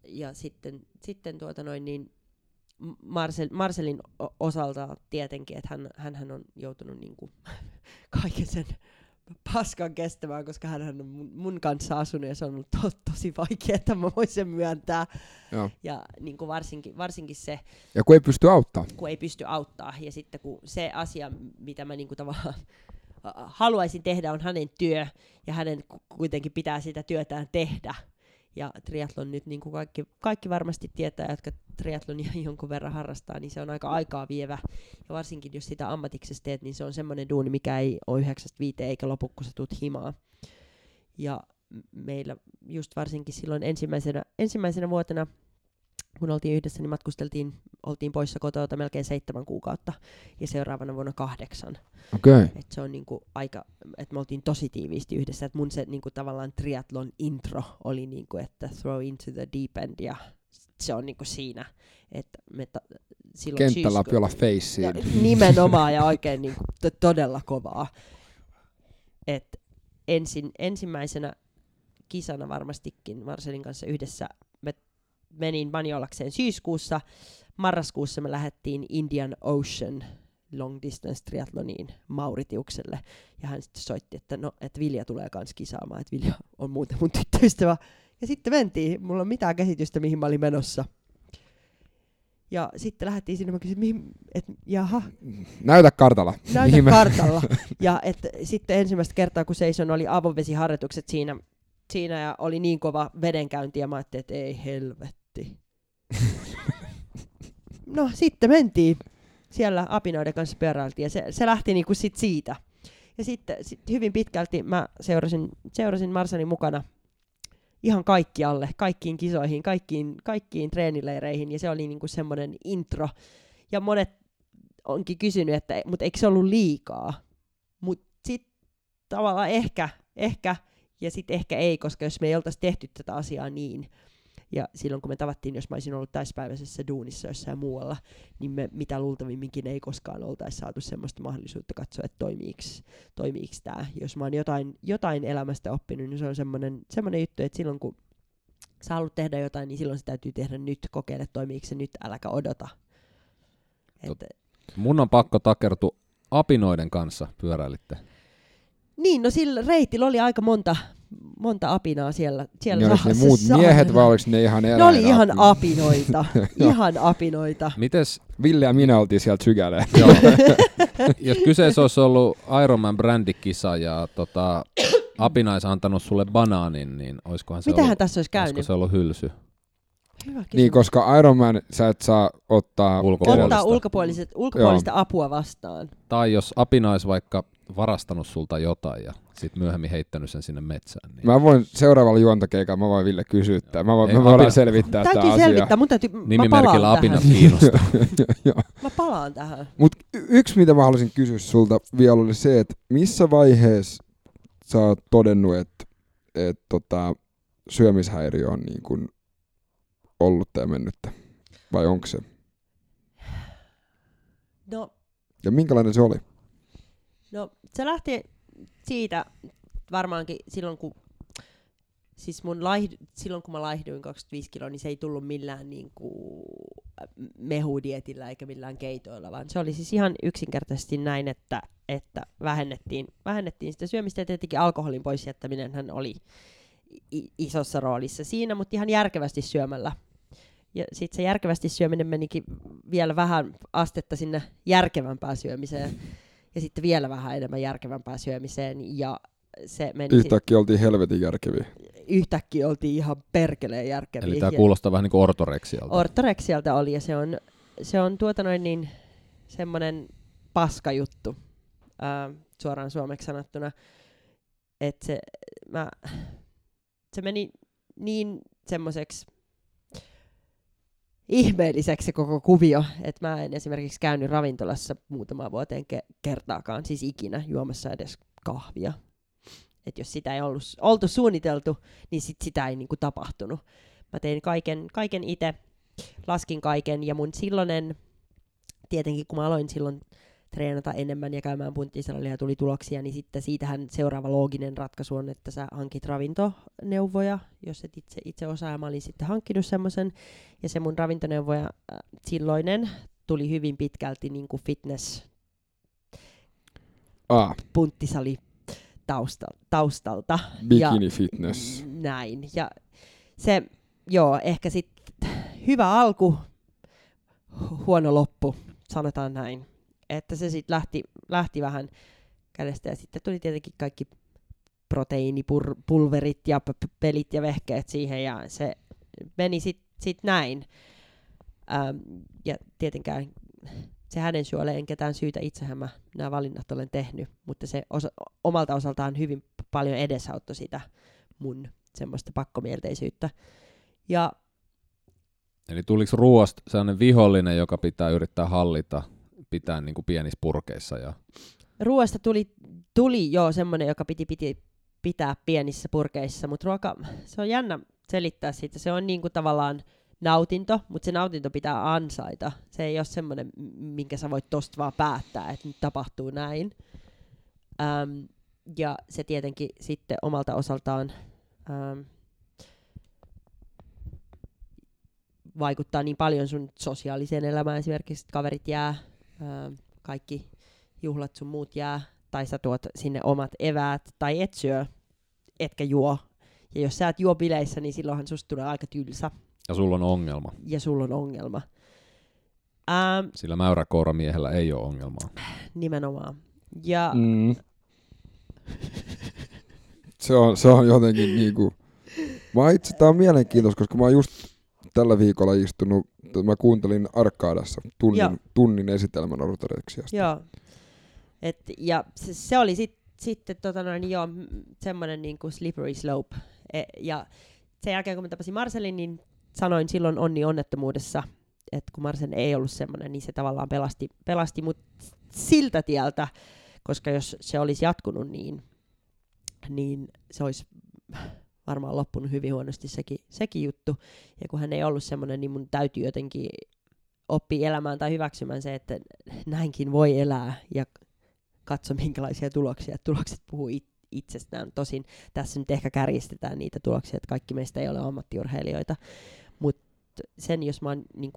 ja sitten, sitten tuota noin niin, Marcel, Marcelin osalta tietenkin, että hän, hänhän on joutunut niinku [LAUGHS] kaiken sen paskan kestämään, koska hän on mun, kanssa asunut ja se on ollut to, tosi vaikea, että mä voin sen myöntää. Joo. Ja niin kuin varsinkin, varsinkin se, Ja kun ei pysty auttaa. kun ei pysty auttaa ja sitten kun se asia, mitä mä niin kuin tavallaan [LAUGHS] haluaisin tehdä, on hänen työ ja hänen ku- kuitenkin pitää sitä työtään tehdä. Ja triatlon nyt, niin kuin kaikki, kaikki varmasti tietää, jotka triatlonia [LAUGHS] jonkun verran harrastaa, niin se on aika aikaa vievä. Ja varsinkin jos sitä ammatiksessa teet, niin se on semmoinen duuni, mikä ei ole yhdeksästä viiteen eikä lopu, kun sä tuut himaa. Ja meillä just varsinkin silloin ensimmäisenä, ensimmäisenä vuotena, kun oltiin yhdessä, niin matkusteltiin, oltiin poissa kotoa melkein seitsemän kuukautta ja seuraavana vuonna kahdeksan. Okay. Et se on niinku aika, että me oltiin tosi tiiviisti yhdessä. Et mun se niinku tavallaan triathlon intro oli niinku, että throw into the deep end ja se on niinku siinä, että me ta- silloin Kenttälapiolla feissiin. nimenomaan ja oikein niinku to- todella kovaa. Et ensin, ensimmäisenä kisana varmastikin Marcelin kanssa yhdessä menin Maniolakseen syyskuussa. Marraskuussa me lähdettiin Indian Ocean long distance triathloniin Mauritiukselle. Ja hän sitten soitti, että no, että Vilja tulee kans kisaamaan, että Vilja on muuten mun tyttöystävä. Ja sitten mentiin, mulla on mitään käsitystä, mihin mä olin menossa. Ja sitten lähdettiin sinne, mä kysyin, mihin, että jaha, Näytä kartalla. näytä Mihin kartalla. Ja [LAUGHS] et, sitten ensimmäistä kertaa, kun seison, oli avovesiharjoitukset siinä, siinä ja oli niin kova vedenkäynti, ja mä ajattelin, että ei helvetti. [LAUGHS] no sitten mentiin. Siellä apinoiden kanssa pyöräiltiin, ja se, se lähti niinku sit siitä. Ja sitten sit hyvin pitkälti mä seurasin, seurasin Marsanin mukana ihan kaikkialle, kaikkiin kisoihin, kaikkiin, kaikkiin treenileireihin, ja se oli niinku semmoinen intro. Ja monet onkin kysynyt, että mutta eikö se ollut liikaa? Mutta sitten tavallaan ehkä, ehkä ja sitten ehkä ei, koska jos me ei oltaisi tehty tätä asiaa niin, ja silloin kun me tavattiin, jos mä olisin ollut täyspäiväisessä duunissa jossain muualla, niin me mitä luultavimminkin ei koskaan oltaisi saatu semmoista mahdollisuutta katsoa, että toimiiko, toimiiko tämä. Jos mä oon jotain, jotain elämästä oppinut, niin se on semmoinen, semmoinen juttu, että silloin kun sä haluat tehdä jotain, niin silloin se täytyy tehdä nyt, kokeile toimiiko se nyt, äläkä odota. Että Mun on pakko takertua apinoiden kanssa pyöräilitte. Niin, no sillä reitillä oli aika monta, monta apinaa siellä. siellä Niin oliko ne sa- muut miehet vai oliko ne ihan Ne oli ihan apinoita. [LAUGHS] ihan apinoita. Mites, Ville ja minä oltiin siellä sykäleen. [LAUGHS] joo, jos kyseessä olisi ollut Ironman brändikisa ja tota, apina olisi antanut sulle banaanin, niin olisikohan se Mitähän ollut, tässä olisi olisiko käynyt? se ollut hylsy? Hyvä niin, koska Ironman sä et saa ottaa Ulkopuolista. Ottaa ulkopuoliset, ulkopuolista apua vastaan. Tai jos apina olisi vaikka varastanut sulta jotain ja sitten myöhemmin heittänyt sen sinne metsään. Niin. Mä voin seuraavalla juontakeikalla, mä voin Ville kysyä tää. Mä voin, Ei, me voidaan apina- selvittää Täytyy tää selvittää, asia. mun täytyy, mä Nimimerkillä tähän. kiinnostaa. [LAUGHS] Joo. Mä palaan tähän. Mut yksi, mitä mä haluaisin kysyä sulta vielä oli se, että missä vaiheessa sä oot todennut, että et, tota, syömishäiriö on niin kun ollut ja mennyttä? Vai onko se? No, Ja minkälainen se oli? no, se lähti siitä varmaankin silloin, kun siis mun laihdu, silloin kun mä laihduin 25 kiloa, niin se ei tullut millään niin kuin mehudietillä eikä millään keitoilla, vaan se oli siis ihan yksinkertaisesti näin, että, että vähennettiin, vähennettiin sitä syömistä ja tietenkin alkoholin pois hän oli isossa roolissa siinä, mutta ihan järkevästi syömällä. Ja sitten se järkevästi syöminen menikin vielä vähän astetta sinne järkevämpään syömiseen ja sitten vielä vähän enemmän järkevämpään syömiseen ja se meni Yhtäkkiä sit... oltiin helvetin järkeviä. Yhtäkkiä oltiin ihan perkeleen järkeviä. Eli tämä kuulostaa vähän niin kuin ortoreksialta. Ortoreksialta oli ja se on, se on tuota noin niin semmoinen paskajuttu ää, suoraan suomeksi sanottuna. Että se, mä, se meni niin semmoiseksi ihmeelliseksi se koko kuvio, että mä en esimerkiksi käynyt ravintolassa muutamaan vuoteen ke- kertaakaan, siis ikinä juomassa edes kahvia. Et jos sitä ei ollut, oltu suunniteltu, niin sit sitä ei niinku tapahtunut. Mä tein kaiken, kaiken itse, laskin kaiken, ja mun silloinen, tietenkin kun mä aloin silloin treenata enemmän ja käymään punttisalilla ja tuli tuloksia, niin sitten siitähän seuraava looginen ratkaisu on, että sä hankit ravintoneuvoja, jos et itse, itse osaa, ja mä olin sitten hankkinut semmoisen, ja se mun ravintoneuvoja äh, silloinen tuli hyvin pitkälti niin kuin fitness ah. punttisali tausta, taustalta. Bikini ja fitness. Näin. Ja se, joo, ehkä sitten hyvä alku, huono loppu, sanotaan näin. Että se sitten lähti, lähti vähän kädestä ja sitten tuli tietenkin kaikki proteiinipulverit ja pelit ja vehkeet siihen ja se meni sitten sit näin. Ähm, ja tietenkään se hänen syölle en ketään syytä, itsehän mä nämä valinnat olen tehnyt, mutta se osa, omalta osaltaan hyvin paljon edesauttoi sitä mun semmoista pakkomielteisyyttä. Ja Eli tuliko ruoasta sellainen vihollinen, joka pitää yrittää hallita, pitää niin kuin pienissä purkeissa? Ja... Ruoasta tuli, tuli jo semmoinen, joka piti, piti pitää pienissä purkeissa, mutta ruoka, se on jännä selittää siitä. Se on niin kuin tavallaan nautinto, mutta se nautinto pitää ansaita. Se ei ole semmoinen, minkä sä voit tosta vaan päättää, että nyt tapahtuu näin. Ähm, ja se tietenkin sitten omalta osaltaan ähm, vaikuttaa niin paljon sun sosiaaliseen elämään esimerkiksi, että kaverit jää, kaikki juhlat sun muut jää, tai sä tuot sinne omat eväät, tai et syö, etkä juo. Ja jos sä et juo bileissä, niin silloinhan susta tulee aika tylsä. Ja sulla on ongelma. Ja sulla on ongelma. Ähm, Sillä mäyräkouramiehellä ei ole ongelmaa. Nimenomaan. Ja... Mm. se, on, se on jotenkin niinku... Mä itse, tää on mielenkiintoista, koska mä oon just tällä viikolla istunut, mä kuuntelin Arkadassa tunnin, tunnin esitelmän ortoreksiasta. Joo. Et, ja se, se oli sitten sitten tota noin, joo, semmoinen niin kuin slippery slope. E, ja sen jälkeen, kun mä tapasin Marcelin, niin sanoin silloin onni onnettomuudessa, että kun Marsen ei ollut semmoinen, niin se tavallaan pelasti, pelasti mut siltä tieltä, koska jos se olisi jatkunut niin, niin se olisi varmaan loppunut hyvin huonosti sekin, sekin juttu. Ja kun hän ei ollut semmoinen, niin mun täytyy jotenkin oppia elämään tai hyväksymään se, että näinkin voi elää ja katso minkälaisia tuloksia. Tulokset puhuu it- itsestään. Tosin tässä nyt ehkä kärjistetään niitä tuloksia, että kaikki meistä ei ole ammattiurheilijoita. Mutta sen, jos mä oon niin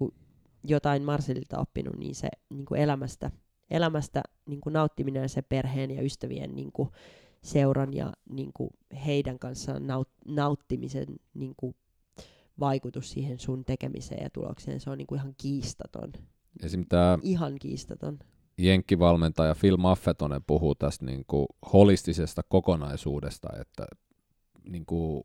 jotain Marcelilta oppinut, niin se niin elämästä, elämästä niin nauttiminen ja se perheen ja ystävien niin kuin, seuran ja niin kuin, heidän kanssaan naut- nauttimisen niin kuin, vaikutus siihen sun tekemiseen ja tulokseen, se on niin kuin ihan kiistaton. Esim. Tää ihan kiistaton. Jenkkivalmentaja Phil Maffetonen puhuu tästä niin kuin holistisesta kokonaisuudesta, että niin kuin,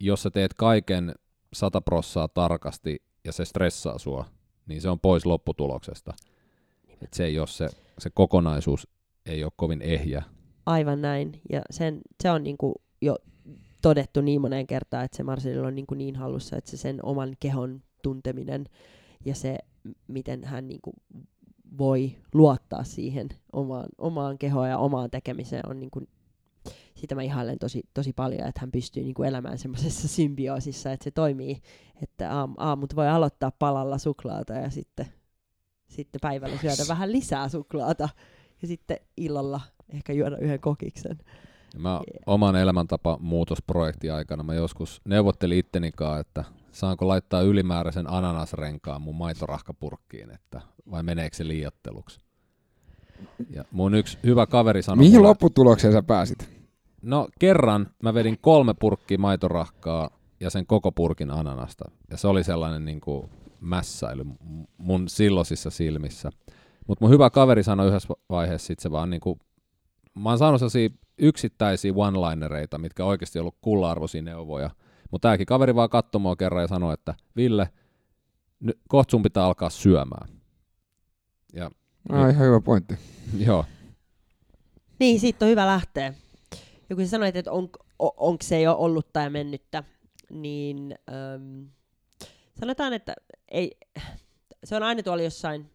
jos sä teet kaiken sata prossaa tarkasti ja se stressaa sua, niin se on pois lopputuloksesta. Et se ei ole se, se kokonaisuus ei ole kovin ehjä. Aivan näin. Ja sen, se on niinku jo todettu niin moneen kertaan, että se Marcelilla on niinku niin hallussa, että se sen oman kehon tunteminen ja se, miten hän niinku voi luottaa siihen omaan, omaan kehoon ja omaan tekemiseen on niinku sitä mä ihailen tosi, tosi paljon, että hän pystyy niin kuin elämään semmoisessa [LAUGHS] symbioosissa, että se toimii, että aam, aamut voi aloittaa palalla suklaata ja sitten, sitten päivällä syödä vähän lisää suklaata ja sitten illalla ehkä juoda yhden kokiksen. Mä oman elämäntapa muutosprojektin aikana mä joskus neuvottelin ittenikaan, että saanko laittaa ylimääräisen ananasrenkaan mun maitorahkapurkkiin, että vai meneekö se liiotteluksi. Ja mun yksi hyvä kaveri sanoi Mihin mulle, lopputulokseen sä pääsit? No kerran mä vedin kolme purkkia maitorahkaa ja sen koko purkin ananasta. Ja se oli sellainen niin kuin mässäily mun silloisissa silmissä. Mutta mun hyvä kaveri sanoi yhdessä vaiheessa sit se vaan niin kuin, mä oon saanut sellaisia yksittäisiä one-linereita, mitkä oikeasti ollut kulla-arvoisia neuvoja. Mutta tämäkin kaveri vaan katsoi mua kerran ja sanoi, että Ville, nyt kohta sun pitää alkaa syömään. Ja Ah, ihan hyvä pointti. [LAUGHS] joo, Niin, siitä on hyvä lähteä. Ja kun sä sanoit, että on, onko se jo ollut tai mennyttä, niin äm, sanotaan, että ei, se on aina tuolla jossain,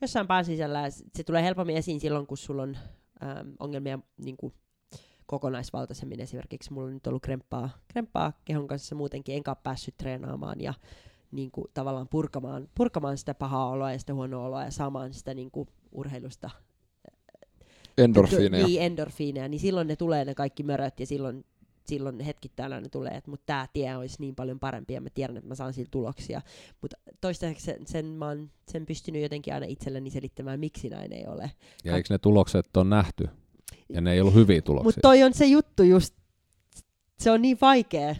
jossain pään sisällä. ja Se tulee helpommin esiin silloin, kun sulla on äm, ongelmia niin kuin kokonaisvaltaisemmin. Esimerkiksi mulla on nyt ollut kremppaa, kremppaa kehon kanssa muutenkin, enkä ole päässyt treenaamaan ja niin kuin, tavallaan purkamaan, purkamaan sitä pahaa oloa ja sitä huonoa oloa ja saamaan sitä niin kuin, urheilusta Endorfiineja. niin, endorfiineja, niin silloin ne tulee ne kaikki möröt ja silloin, silloin hetkittäin ne tulee, että mutta tämä tie olisi niin paljon parempi ja mä tiedän, että mä saan sillä tuloksia. Mutta toistaiseksi sen, sen, mä oon sen pystynyt jotenkin aina itselleni selittämään, miksi näin ei ole. ja eikö ne tulokset on nähty? Ja ne ei ollut hyviä tuloksia. Mutta toi on se juttu just, se on niin vaikea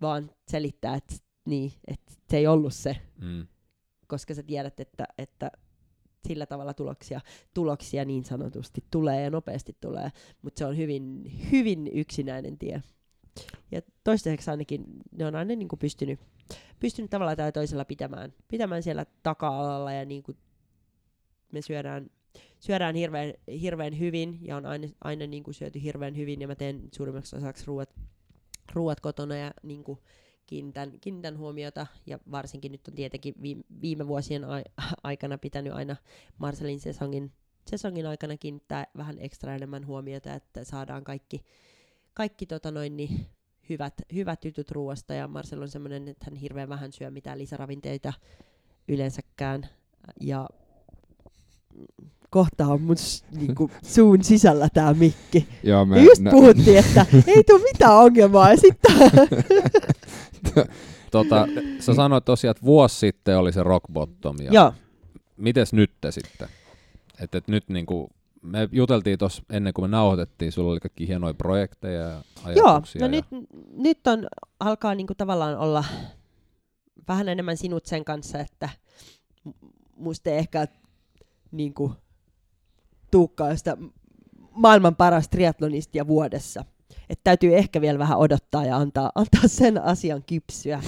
vaan selittää, että niin, että se ei ollut se, mm. koska sä tiedät, että, että sillä tavalla tuloksia, tuloksia niin sanotusti tulee ja nopeasti tulee, mutta se on hyvin, hyvin yksinäinen tie. Ja toistaiseksi ainakin ne on aina niin kuin pystynyt, pystynyt tavalla tai toisella pitämään, pitämään siellä taka-alalla ja niin kuin me syödään, syödään hirveän, hirveän hyvin ja on aina, aina niin kuin syöty hirveän hyvin ja mä teen suurimmaksi osaksi ruuat, ruuat kotona ja niin kuin kiinnitän, kiinnitän huomiota ja varsinkin nyt on tietenkin viime, viime vuosien ai, aikana pitänyt aina Marcelin sesongin, sesongin aikana kiinnittää vähän ekstra enemmän huomiota, että saadaan kaikki, kaikki tota noin, niin hyvät, hyvät ytyt ruoasta. Ja Marcel on semmoinen, että hän hirveän vähän syö mitään lisäravinteita yleensäkään. Ja kohta on mun s- niinku, [LAUGHS] suun sisällä tää mikki. Joo, Me just puhuttiin, että ei tule mitään ongelmaa. Ja sitten [LAUGHS] [LAUGHS] Tota, sä sanoit tosiaan, että vuosi sitten oli se rock bottom. Ja Joo, Mites nyt te sitten? Et, et nyt niinku, me juteltiin tuossa ennen kuin me nauhoitettiin, sulla oli kaikki hienoja projekteja ja Joo, ajatuksia. no ja... nyt, nyt on, alkaa niinku tavallaan olla vähän enemmän sinut sen kanssa, että musta ei ehkä niinku tuukkaa sitä maailman paras triatlonistia vuodessa. Et täytyy ehkä vielä vähän odottaa ja antaa, [LAUGHS] antaa sen asian kypsyä.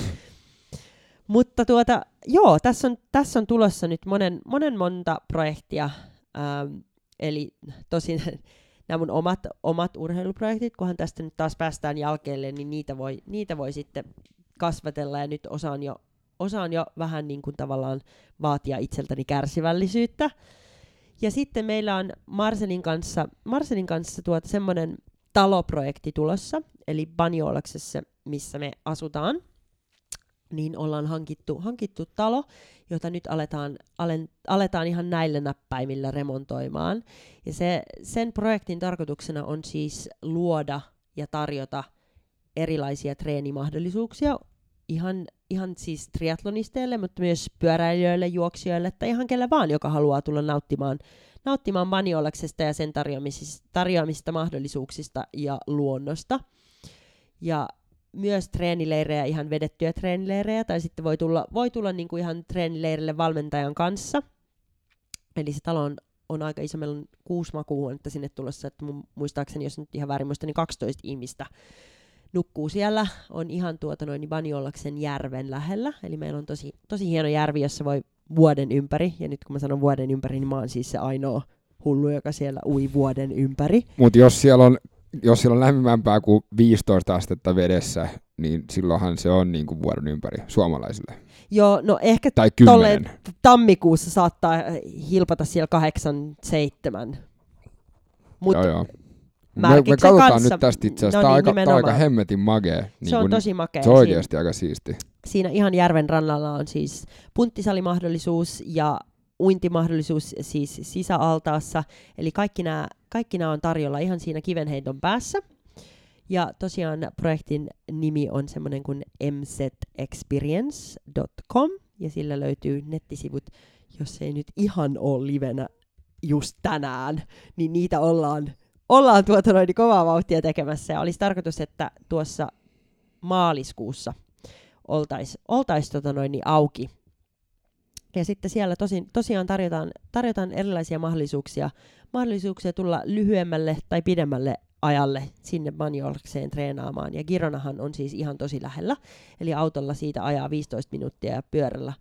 Mutta tuota, joo, tässä on, tässä on tulossa nyt monen, monen monta projektia. Ähm, eli tosin [LAUGHS] nämä mun omat, omat urheiluprojektit, kunhan tästä nyt taas päästään jälkeelle, niin niitä voi, niitä voi sitten kasvatella ja nyt osaan jo, osaan jo vähän niin kuin tavallaan vaatia itseltäni kärsivällisyyttä. Ja sitten meillä on Marcelin kanssa, Marcelin kanssa tuota semmoinen taloprojekti tulossa, eli Banjolaksessa, missä me asutaan, niin ollaan hankittu, hankittu talo, jota nyt aletaan, alen, aletaan ihan näillä näppäimillä remontoimaan. Ja se, sen projektin tarkoituksena on siis luoda ja tarjota erilaisia treenimahdollisuuksia ihan, ihan siis triatlonisteille, mutta myös pyöräilijöille, juoksijoille tai ihan kelle vaan, joka haluaa tulla nauttimaan, nauttimaan Baniolaksesta ja sen tarjoamista mahdollisuuksista ja luonnosta. Ja myös treenileirejä, ihan vedettyjä treenileirejä, tai sitten voi tulla, voi tulla niin kuin ihan treenileirille valmentajan kanssa. Eli se talo on, on aika iso, meillä on kuusi makuuhuonetta sinne tulossa, että mun, muistaakseni, jos nyt ihan väärin muista, niin 12 ihmistä nukkuu siellä, on ihan tuota noin Baniolaksen järven lähellä, eli meillä on tosi, tosi hieno järvi, jossa voi vuoden ympäri, ja nyt kun mä sanon vuoden ympäri, niin mä oon siis se ainoa hullu, joka siellä ui vuoden ympäri. Mutta jos siellä on jos siellä on lämpimämpää kuin 15 astetta vedessä, niin silloinhan se on niin kuin vuoden ympäri suomalaisille. Joo, no ehkä Tai tammikuussa saattaa hilpata siellä kahdeksan, seitsemän. Mut Joo, joo. Me, me katsotaan kanssa- nyt tästä itse asiassa. no Tämä on niin, aika, on aika nimenomaan. hemmetin magee. Niin se on kun- tosi makea. se on Siinä- oikeasti aika siisti. Siinä ihan järven rannalla on siis punttisalimahdollisuus ja uintimahdollisuus siis sisäaltaassa. Eli kaikki nämä kaikki nämä on tarjolla ihan siinä kivenheiton päässä. Ja tosiaan projektin nimi on semmoinen kuin msetexperience.com ja sillä löytyy nettisivut, jos ei nyt ihan ole livenä just tänään, niin niitä ollaan, ollaan tuota noin kovaa vauhtia tekemässä. Ja olisi tarkoitus, että tuossa maaliskuussa oltaisiin oltais, tota noin, niin auki. Ja sitten siellä tosin, tosiaan tarjotaan, tarjotaan erilaisia mahdollisuuksia, mahdollisuuksia tulla lyhyemmälle tai pidemmälle ajalle sinne Manjolkseen treenaamaan. Ja Gironahan on siis ihan tosi lähellä, eli autolla siitä ajaa 15 minuuttia ja pyörällä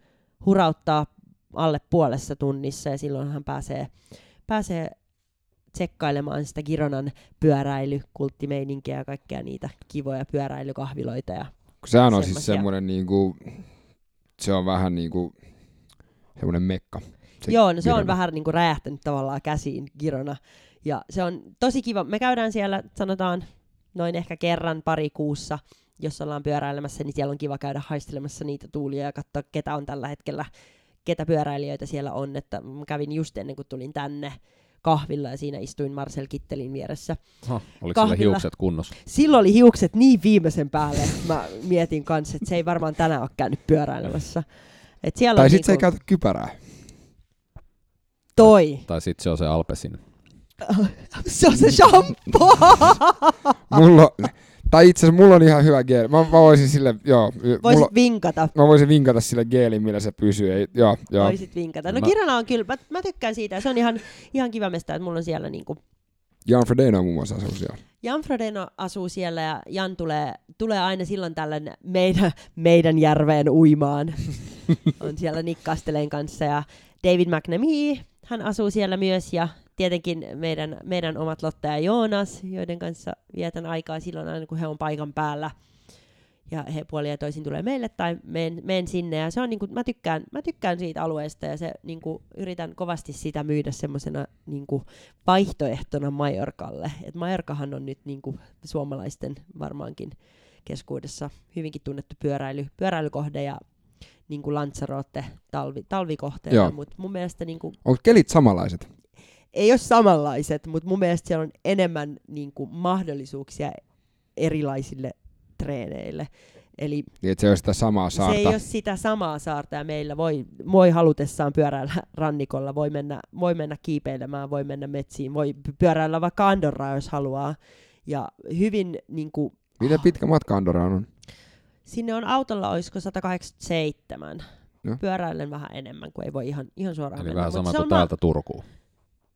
hurauttaa alle puolessa tunnissa ja silloin hän pääsee, pääsee tsekkailemaan sitä Gironan pyöräilykulttimeininkiä ja kaikkea niitä kivoja pyöräilykahviloita. Ja Sehän on siis semmoinen niinku, se on vähän niinku semmoinen mekka. Se Joo, no se on vähän niin kuin räjähtänyt tavallaan käsiin Girona. Ja se on tosi kiva. Me käydään siellä, sanotaan, noin ehkä kerran pari kuussa, jos ollaan pyöräilemässä, niin siellä on kiva käydä haistelemassa niitä tuulia ja katsoa, ketä on tällä hetkellä, ketä pyöräilijöitä siellä on. Että mä kävin just ennen kuin tulin tänne kahvilla ja siinä istuin Marcel Kittelin vieressä. Ha, oliko Kahvilla. sillä hiukset kunnossa? Silloin oli hiukset niin viimeisen päälle, että mä mietin kanssa, että se ei varmaan tänään ole käynyt pyöräilemässä. Et siellä Tai on sitten se ei niinku käytä kypärää. toi. Tai sitten se on se Alpesin. [LAUGHS] Se on se shampoo! Mulla, tai itse asiassa mulla on ihan hyvä geeli. Mä, mä voisin sille, joo, Voisit mulla, vinkata. mä voisin vinkata sille geeliin, millä se pysyy. Ei, joo, joo. Voisit vinkata. No Mä- Kirana on kyllä, mä, mä tykkään siitä. Se on ihan, ihan kiva mesta, että mulla on siellä niinku Jan Fredeno muun muassa asuu siellä. Jan Frodeno asuu siellä ja Jan tulee, tulee aina silloin tällöin meidän, meidän järveen uimaan. [LAUGHS] on siellä Nick Kasteleen kanssa ja David McNamee, hän asuu siellä myös ja tietenkin meidän, meidän omat Lotta ja Joonas, joiden kanssa vietän aikaa silloin aina kun he on paikan päällä. Ja he puolin ja toisin tulee meille tai menen, menen sinne. Ja se on niinku, mä, tykkään, mä tykkään siitä alueesta ja se niinku, yritän kovasti sitä myydä semmoisena niinku, vaihtoehtona Majorkalle. Et Majorkahan on nyt niinku, suomalaisten varmaankin keskuudessa hyvinkin tunnettu pyöräily, pyöräilykohde ja niin kuin Lanzarote talvi, talvikohteena, mutta mun mielestä niin kuin, Onko kelit samanlaiset? Ei ole samanlaiset, mutta mun mielestä siellä on enemmän niin kuin, mahdollisuuksia erilaisille treeneille. Eli Niin, se on sitä samaa se saarta. ei ole sitä samaa saarta ja meillä voi, voi halutessaan pyöräillä [LAUGHS] rannikolla, voi mennä, voi mennä kiipeilemään, voi mennä metsiin, voi py- pyöräillä vaikka Andorraa, jos haluaa. Ja hyvin niin kuin, Miten pitkä matka Andoraan on? sinne on autolla, olisiko 187. Joo. Pyöräillen vähän enemmän, kun ei voi ihan, ihan suoraan Eli mennä. vähän Mut sama se kuin on ma- täältä Turkuun.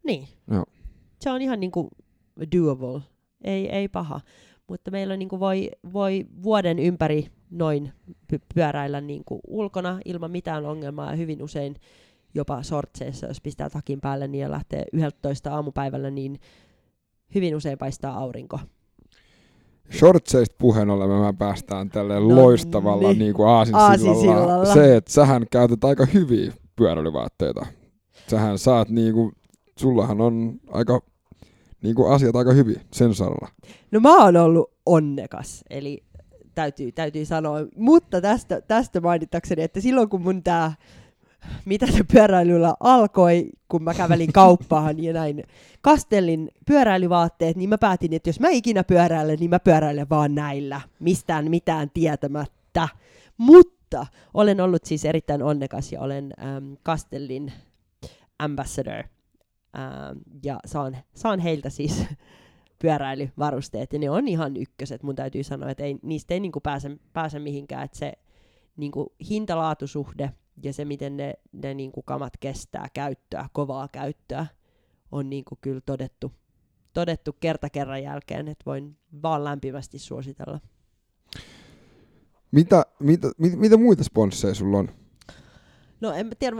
Niin. Joo. Se on ihan niinku doable. Ei, ei paha. Mutta meillä on niinku voi, voi vuoden ympäri noin py- pyöräillä niinku ulkona ilman mitään ongelmaa ja hyvin usein jopa sortseissa, jos pistää takin päälle niin ja lähtee 11 aamupäivällä, niin hyvin usein paistaa aurinko. Shortseista puheen ollen me päästään tälle No loistavalla niin. niin kuin aasinsillalla. Aasinsillalla. Se, että sähän käytät aika hyviä pyöräilyvaatteita. Sähän saat niinku, sullahan on aika niinku asiat aika hyviä sen saralla. No mä oon ollut onnekas, eli täytyy, täytyy sanoa. Mutta tästä, tästä mainittakseni, että silloin kun mun tää, mitä se pyöräilyllä alkoi, kun mä kävelin kauppaan ja näin kastellin pyöräilyvaatteet, niin mä päätin, että jos mä ikinä pyöräilen, niin mä pyöräilen vaan näillä, mistään mitään tietämättä. Mutta olen ollut siis erittäin onnekas ja olen äm, Kastellin ambassador. Ähm, ja saan, saan heiltä siis [LAUGHS] pyöräilyvarusteet, ja ne on ihan ykköset. Mun täytyy sanoa, että ei, niistä ei niinku pääse, pääse mihinkään, että se niinku hinta-laatusuhde ja se, miten ne, ne niinku kamat kestää käyttöä, kovaa käyttöä, on niinku kyllä todettu, todettu kerta kerran jälkeen, että voin vaan lämpimästi suositella. Mitä, mitä, mit, mitä muita sponsseja sulla on? No en tiedä,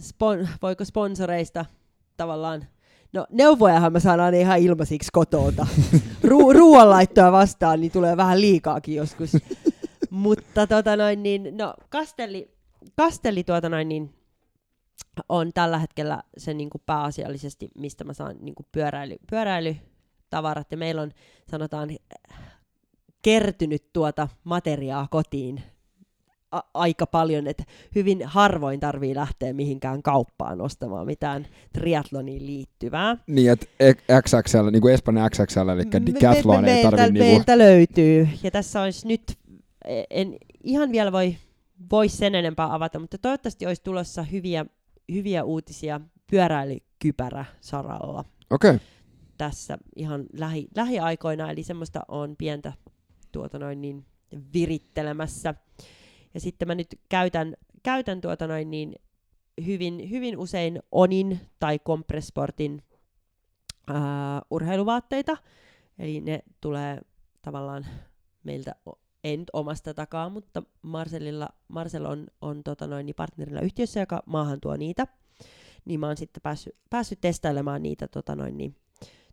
spon, voiko sponsoreista tavallaan... No neuvojahan mä saan aina ihan ilmaisiksi kotota. Ru- ruoanlaittoa vastaan, niin tulee vähän liikaakin joskus. Mutta tota noin, niin, no Kastelli, Kastelli tuota noin, niin, on tällä hetkellä se niin kuin pääasiallisesti, mistä mä saan niin kuin pyöräily, pyöräilytavarat. Ja meillä on, sanotaan, kertynyt tuota materiaa kotiin a- aika paljon, että hyvin harvoin tarvii lähteä mihinkään kauppaan ostamaan mitään triatloniin liittyvää. Niin, että XXL, niin kuin Espanjan XXL, eli Decathlon me, me, ei tarvitse niinku... meiltä löytyy, ja tässä olisi nyt, en ihan vielä voi, voi sen enempää avata, mutta toivottavasti olisi tulossa hyviä, hyviä uutisia pyöräilykypärä-saralla Okei, okay. tässä ihan lähi, lähiaikoina, eli semmoista on pientä tuota noin niin virittelemässä. Ja sitten mä nyt käytän, käytän tuota noin niin hyvin, hyvin usein Onin tai Compressportin ää, urheiluvaatteita. Eli ne tulee tavallaan meiltä, ei nyt omasta takaa, mutta Marcelilla, Marcel on, on tota noin, niin partnerilla yhtiössä, joka maahan tuo niitä. Niin mä oon sitten päässyt, päässyt testailemaan niitä tota noin, niin,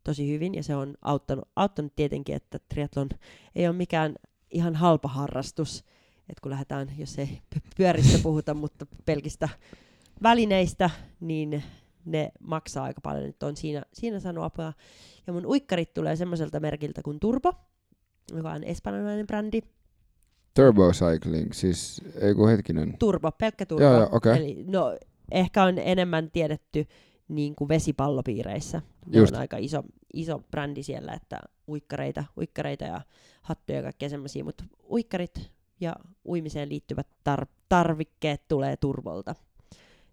tosi hyvin, ja se on auttanut, auttanut tietenkin, että triathlon ei ole mikään ihan halpa harrastus, että kun lähdetään, jos ei py- pyöristä puhuta, mutta pelkistä välineistä, niin ne maksaa aika paljon, että on siinä, siinä saanut apua. Ja mun uikkarit tulee semmoiselta merkiltä kuin Turbo, joka on espanjalainen brändi. Turbo Cycling, siis ei kun hetkinen. Turbo, pelkkä turbo. Joo, joo, okei. Eli no, ehkä on enemmän tiedetty niin kuin vesipallopiireissä. Ne Just. on aika iso, iso brändi siellä, että uikkareita, uikkareita ja hattuja ja kaikkea semmoisia, mutta uikkarit ja uimiseen liittyvät tar- tarvikkeet tulee turvolta.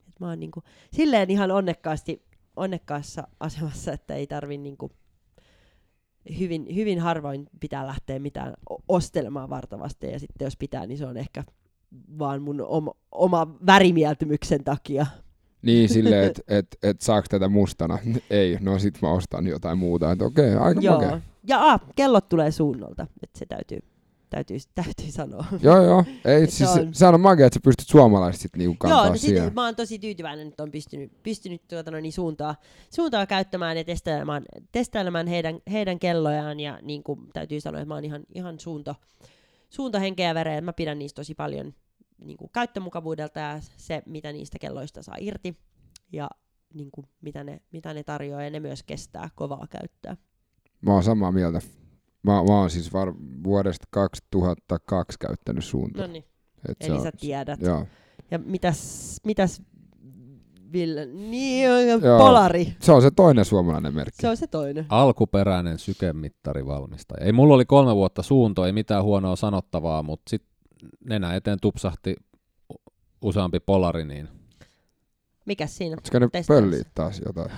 Et mä oon niin kuin, silleen ihan onnekkaasti, onnekkaassa asemassa, että ei tarvi niin kuin, hyvin, hyvin harvoin pitää lähteä mitään ostelemaan vartavasti, ja sitten jos pitää, niin se on ehkä vaan mun oma, oma värimieltymyksen takia. Niin silleen, että [LAUGHS] et, et saako tätä mustana? [LAUGHS] Ei, no sit mä ostan jotain muuta. Että okei, okay, aika Joo. makea. Ja ah, kellot tulee suunnalta, että se täytyy, täytyy, [LAUGHS] täytyy sanoa. Joo, joo. Ei, Se siis, on- sehän on makea, että sä pystyt suomalaiset sit niinku kantaa Joo, no siihen. sit, mä oon tosi tyytyväinen, että on pystynyt, pystynyt tuota, no, niin suuntaa, suuntaa käyttämään ja testailemaan, testailemaan heidän, heidän kellojaan. Ja niin kuin täytyy sanoa, että mä oon ihan, ihan suunto, suunto henkeä ja vereä. Mä pidän niistä tosi paljon niin kuin käyttömukavuudelta ja se, mitä niistä kelloista saa irti. Ja niin kuin, mitä, ne, mitä ne tarjoaa ja ne myös kestää kovaa käyttöä. Mä oon samaa mieltä. Mä, mä oon siis var, vuodesta 2002 käyttänyt suuntaa. No niin, Et se eli on- sä tiedät. Joo. Ja mitäs, mitäs Ville, niin Joo. Polari. Se on se toinen suomalainen merkki. Se on se toinen. Alkuperäinen sykemittarivalmistaja. Ei mulla oli kolme vuotta suunto, ei mitään huonoa sanottavaa, mutta sitten nenä eteen tupsahti useampi polari, niin Mikäs siinä? Oletko ne pölliä taas jotain?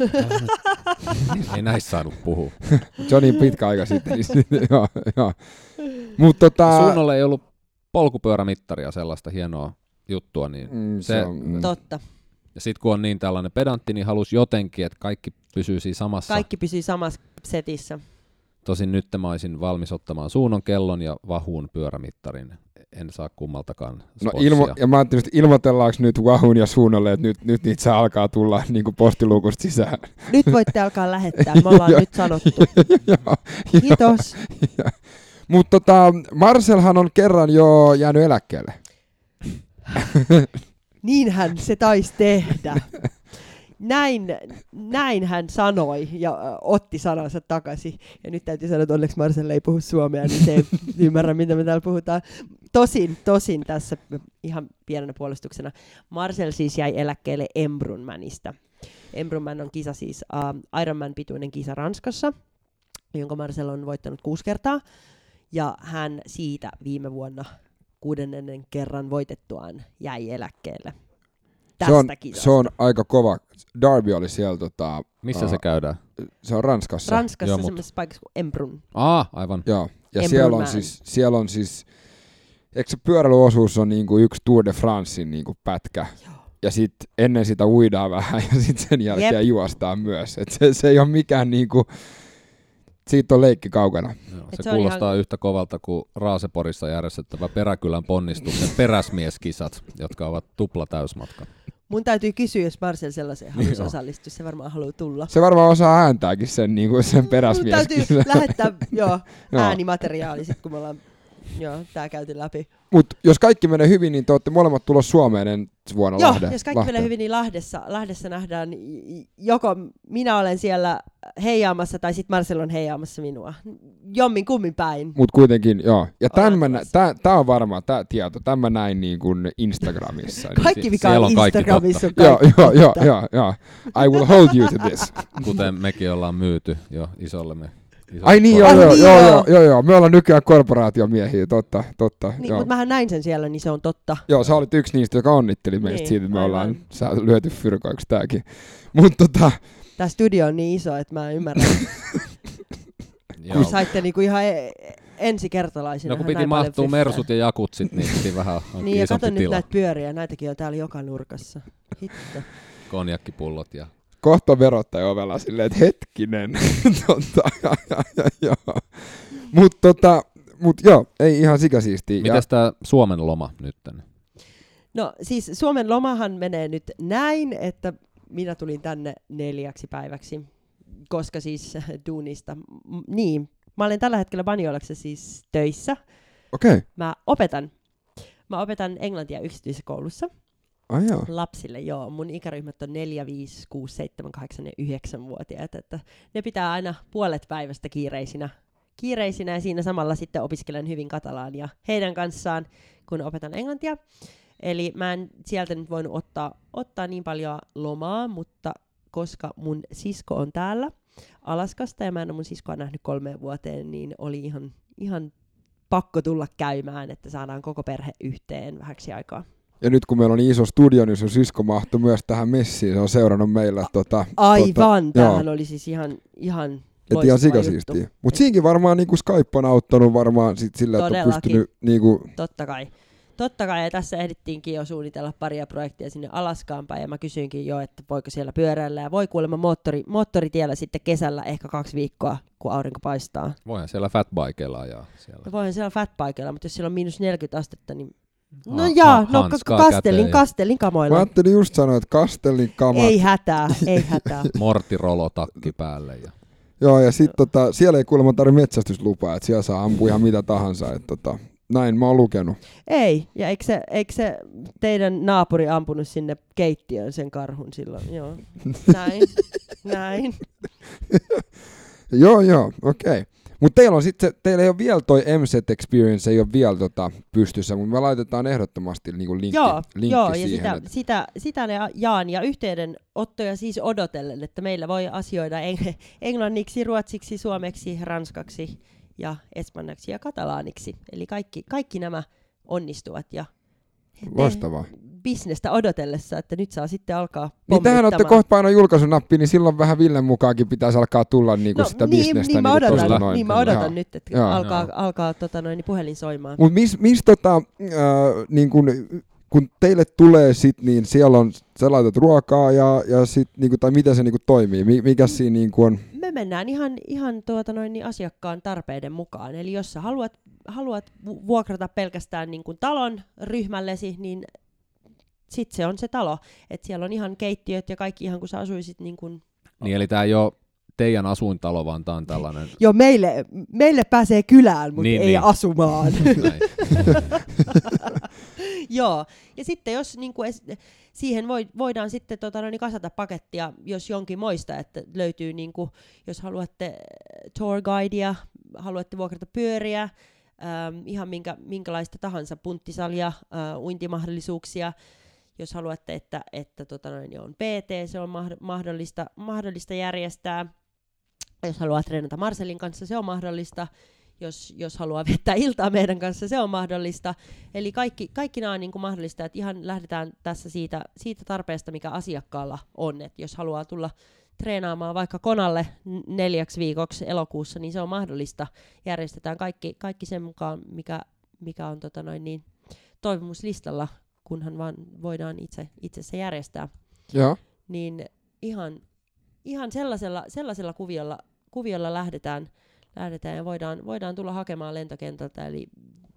[LAUGHS] ei näissä saanut puhua. Se on niin pitkä aika sitten. Niin, [LAUGHS] joo, joo. Mut tota... Suunnolle ei ollut polkupyörämittaria, sellaista hienoa juttua, niin Mm, se, se- on, mm. Totta. ja sitten kun on niin tällainen pedantti, niin halusi jotenkin, että kaikki pysyy siinä samassa. Kaikki pysyy samassa setissä. Tosin nyt mä olisin valmis ottamaan suunnon kellon ja vahuun pyörämittarin. En saa kummaltakaan No ilmo, ja mä ajattelin, että ilmoitellaanko nyt Wahun ja Suunnalle, että nyt, nyt niitä saa alkaa tulla [LAUGHS] niin kuin postiluukusta sisään. Nyt voitte alkaa lähettää. Me ollaan [LAUGHS] nyt sanottu. [LAUGHS] Kiitos. Mutta tota, Marcelhan on kerran jo jäänyt eläkkeelle. Niinhän se taisi tehdä. Näin, näin hän sanoi ja otti sanansa takaisin. Ja nyt täytyy sanoa, että onneksi Marcel ei puhu suomea, niin se ei ymmärrä, mitä me täällä puhutaan. Tosin, tosin tässä ihan pienenä puolustuksena. Marcel siis jäi eläkkeelle Embrunmanista. Embrunman on kisa siis uh, Ironman pituinen kisa Ranskassa, jonka Marcel on voittanut kuusi kertaa. Ja hän siitä viime vuonna kuudennen kerran voitettuaan jäi eläkkeelle. Tästä Se on, kisasta. se on aika kova. Darby oli siellä, tota, Missä Aa. se käydään? se on Ranskassa. Ranskassa Joo, mut- semmoisessa paikassa kuin Embrun. Aa, aivan. Joo, ja Embrun siellä on, Man. siis, siellä on siis, eikö se pyöräilyosuus on niinku yksi Tour de Francein niinku pätkä, ja sitten ennen sitä uidaan vähän, [LAUGHS] ja sitten sen jälkeen Jep. juostaan myös. Et se, se ei ole mikään niinku, siitä on leikki kaukana. Joo, se, se kuulostaa ihan- yhtä kovalta kuin Raaseporissa järjestettävä Peräkylän ponnistuksen peräsmieskisat, jotka ovat tupla täysmatka. Mun täytyy kysyä, jos Marcel sellaiseen haluaisi Joo. osallistua. Se varmaan haluaa tulla. Se varmaan osaa ääntääkin sen, niinku sen Mun peräsmies. täytyy lähettää joo, [LAUGHS] Joo. äänimateriaali, sit, kun me ollaan joo, tää käyty läpi. Mutta jos kaikki menee hyvin, niin te olette molemmat tulossa Suomeen ensi vuonna Joo, Lahde, jos kaikki Lahteen. menee hyvin, niin Lahdessa, Lahdessa nähdään joko minä olen siellä heijaamassa tai sitten Marcel on heijaamassa minua. Jommin kummin päin. Mutta kuitenkin, joo. Ja tämän Ollaan mä, nä- tulossa. tää, tää on varmaan tämä tieto. Tämän mä näin niin kuin Instagramissa. [LAUGHS] niin Kaikki mikä on Instagramissa on Joo, kaikki joo, joo, totta. joo, joo. I will hold you to this. Kuten mekin ollaan myyty jo isolle me. isolle Ai niin, joo, joo, niin, joo, joo. joo, joo. Me ollaan nykyään korporaatiomiehiä, totta, totta. Niin, mutta mähän näin sen siellä, niin se on totta. Joo, sä olit yksi niistä, joka onnitteli meistä Niin, siitä, että me aivan. ollaan sä lyöty fyrkoiksi tääkin. [LAUGHS] Mutta tota, Tämä studio on niin iso, että mä ymmärrän, [LAUGHS] Joo. kun saitte niinku ihan e- ensikertalaisina. No kun piti mahtua mersut ja jakutsit, niin piti vähän [LAUGHS] Niin, ja kato nyt tila. näitä pyöriä, näitäkin on täällä joka nurkassa. Hitto. Konjakkipullot ja kohta verottaja ovella silleen, että hetkinen. [LAUGHS] tota, ja, ja, ja, joo. Mut tota, mut joo, ei ihan sikasiistiä. Mitäs tää Suomen loma nytten? No siis Suomen lomahan menee nyt näin, että minä tulin tänne neljäksi päiväksi, koska siis duunista, niin, mä olen tällä hetkellä Banjolaksessa siis töissä. Okei, okay. Mä opetan. Mä opetan englantia yksityisessä koulussa ai joo. lapsille, joo. Mun ikäryhmät on 4, 5, 6, 7, 8 ja 9-vuotiaat, että ne pitää aina puolet päivästä kiireisinä, kiireisinä ja siinä samalla sitten opiskelen hyvin katalaania heidän kanssaan, kun opetan englantia. Eli mä en sieltä nyt voinut ottaa, ottaa niin paljon lomaa, mutta koska mun sisko on täällä Alaskasta ja mä en ole mun siskoa nähnyt kolmeen vuoteen, niin oli ihan, ihan pakko tulla käymään, että saadaan koko perhe yhteen vähäksi aikaa. Ja nyt kun meillä on niin iso studio, niin sun sisko mahtui myös tähän messiin. Se on seurannut meillä tota, Aivan, tota, tämähän joo. oli siis ihan, ihan Et ihan sikasiistiä. Mutta siinkin varmaan niinku Skype on auttanut varmaan sit sillä, että on Todellakin. pystynyt niinku, Totta kai. Totta kai, ja tässä ehdittiinkin jo suunnitella paria projektia sinne Alaskaan päin, ja mä kysyinkin jo, että voiko siellä pyöräillä, ja voi kuulemma moottori, moottoritiellä sitten kesällä ehkä kaksi viikkoa, kun aurinko paistaa. Voihan siellä fatbikeilla ajaa siellä. No voihan siellä fatbikeilla, mutta jos siellä on miinus 40 astetta, niin... No Ha- jaa, ha- no hanskaa ka- kastellin, käteen. kastellin mä kamoilla. ajattelin just sanoa, että Kastellin kamat. Ei hätää, ei hätää. [LAUGHS] Mortirolo takki päälle. Ja... Joo, ja sitten tota, siellä ei kuulemma tarvitse metsästyslupaa, että siellä saa ampua ihan mitä tahansa. Et, tota, näin mä oon lukenut. Ei, ja eikö se, eikö se teidän naapuri ampunut sinne keittiöön sen karhun silloin? Joo, [LAUGHS] näin, näin. [LAUGHS] Joo, joo, okei. Okay. Mutta teillä on sitten, teillä ei ole vielä toi MZ Experience, ei ole vielä tota pystyssä, mutta me laitetaan ehdottomasti niinku linkki, Joo, linkki joo ja siihen. sitä, et- sitä, sitä ne jaan ja yhteydenottoja siis odotellen, että meillä voi asioida eng- [LAUGHS] englanniksi, ruotsiksi, suomeksi, ranskaksi ja espanjaksi ja katalaaniksi. Eli kaikki, kaikki nämä onnistuvat ja Loistavaa. Bisnestä odotellessa, että nyt saa sitten alkaa Niin tähän olette kohta paino julkaisunappi, niin silloin vähän Villen mukaankin pitäisi alkaa tulla niinku sitä niin, bisnestä. niin, mä niinku odotan, tosta noin. niin mä Joo. odotan nyt, että Joo. alkaa, Joo. alkaa tota noin, niin puhelin soimaan. Mutta mis, mis tota, äh, niin kun, kun teille tulee sit, niin siellä on, sä laitat ruokaa ja, ja sit, niin kun, tai miten se niin toimii? Mi- Mikä siinä niin kun on? me mennään ihan, ihan tuota noin, niin asiakkaan tarpeiden mukaan. Eli jos sä haluat, haluat vu- vuokrata pelkästään niin kuin talon ryhmällesi, niin sit se on se talo. Et siellä on ihan keittiöt ja kaikki ihan kuin sä asuisit niin kuin... Niin, eli tämä ei ole teidän asuintalo, vaan tämä on tällainen... [LAUGHS] Joo, meille, meille pääsee kylään, mutta Niin, ei niin. asumaan. [LAUGHS] [LAUGHS] Joo, ja sitten jos niin kuin es, siihen voi, voidaan sitten tota, noin, kasata pakettia, jos jonkin moista, että löytyy, niin kuin, jos haluatte tour guidea, haluatte vuokrata pyöriä, ähm, ihan minkä, minkälaista tahansa punttisalia, äh, uintimahdollisuuksia, jos haluatte, että, että tota noin, on PT, se on mahd- mahdollista, mahdollista järjestää. Jos haluat treenata Marcelin kanssa, se on mahdollista. Jos, jos haluaa viettää iltaa meidän kanssa, se on mahdollista. Eli kaikki, kaikki nämä on niin kuin mahdollista, että ihan lähdetään tässä siitä, siitä tarpeesta, mikä asiakkaalla on. Et jos haluaa tulla treenaamaan vaikka konalle neljäksi viikoksi elokuussa, niin se on mahdollista. Järjestetään kaikki, kaikki sen mukaan, mikä, mikä on tota noin niin, toivomuslistalla, kunhan vaan voidaan itse, itse se järjestää. Joo. Niin ihan, ihan sellaisella, sellaisella kuviolla, kuviolla lähdetään, lähdetään ja voidaan, voidaan tulla hakemaan lentokentältä. Eli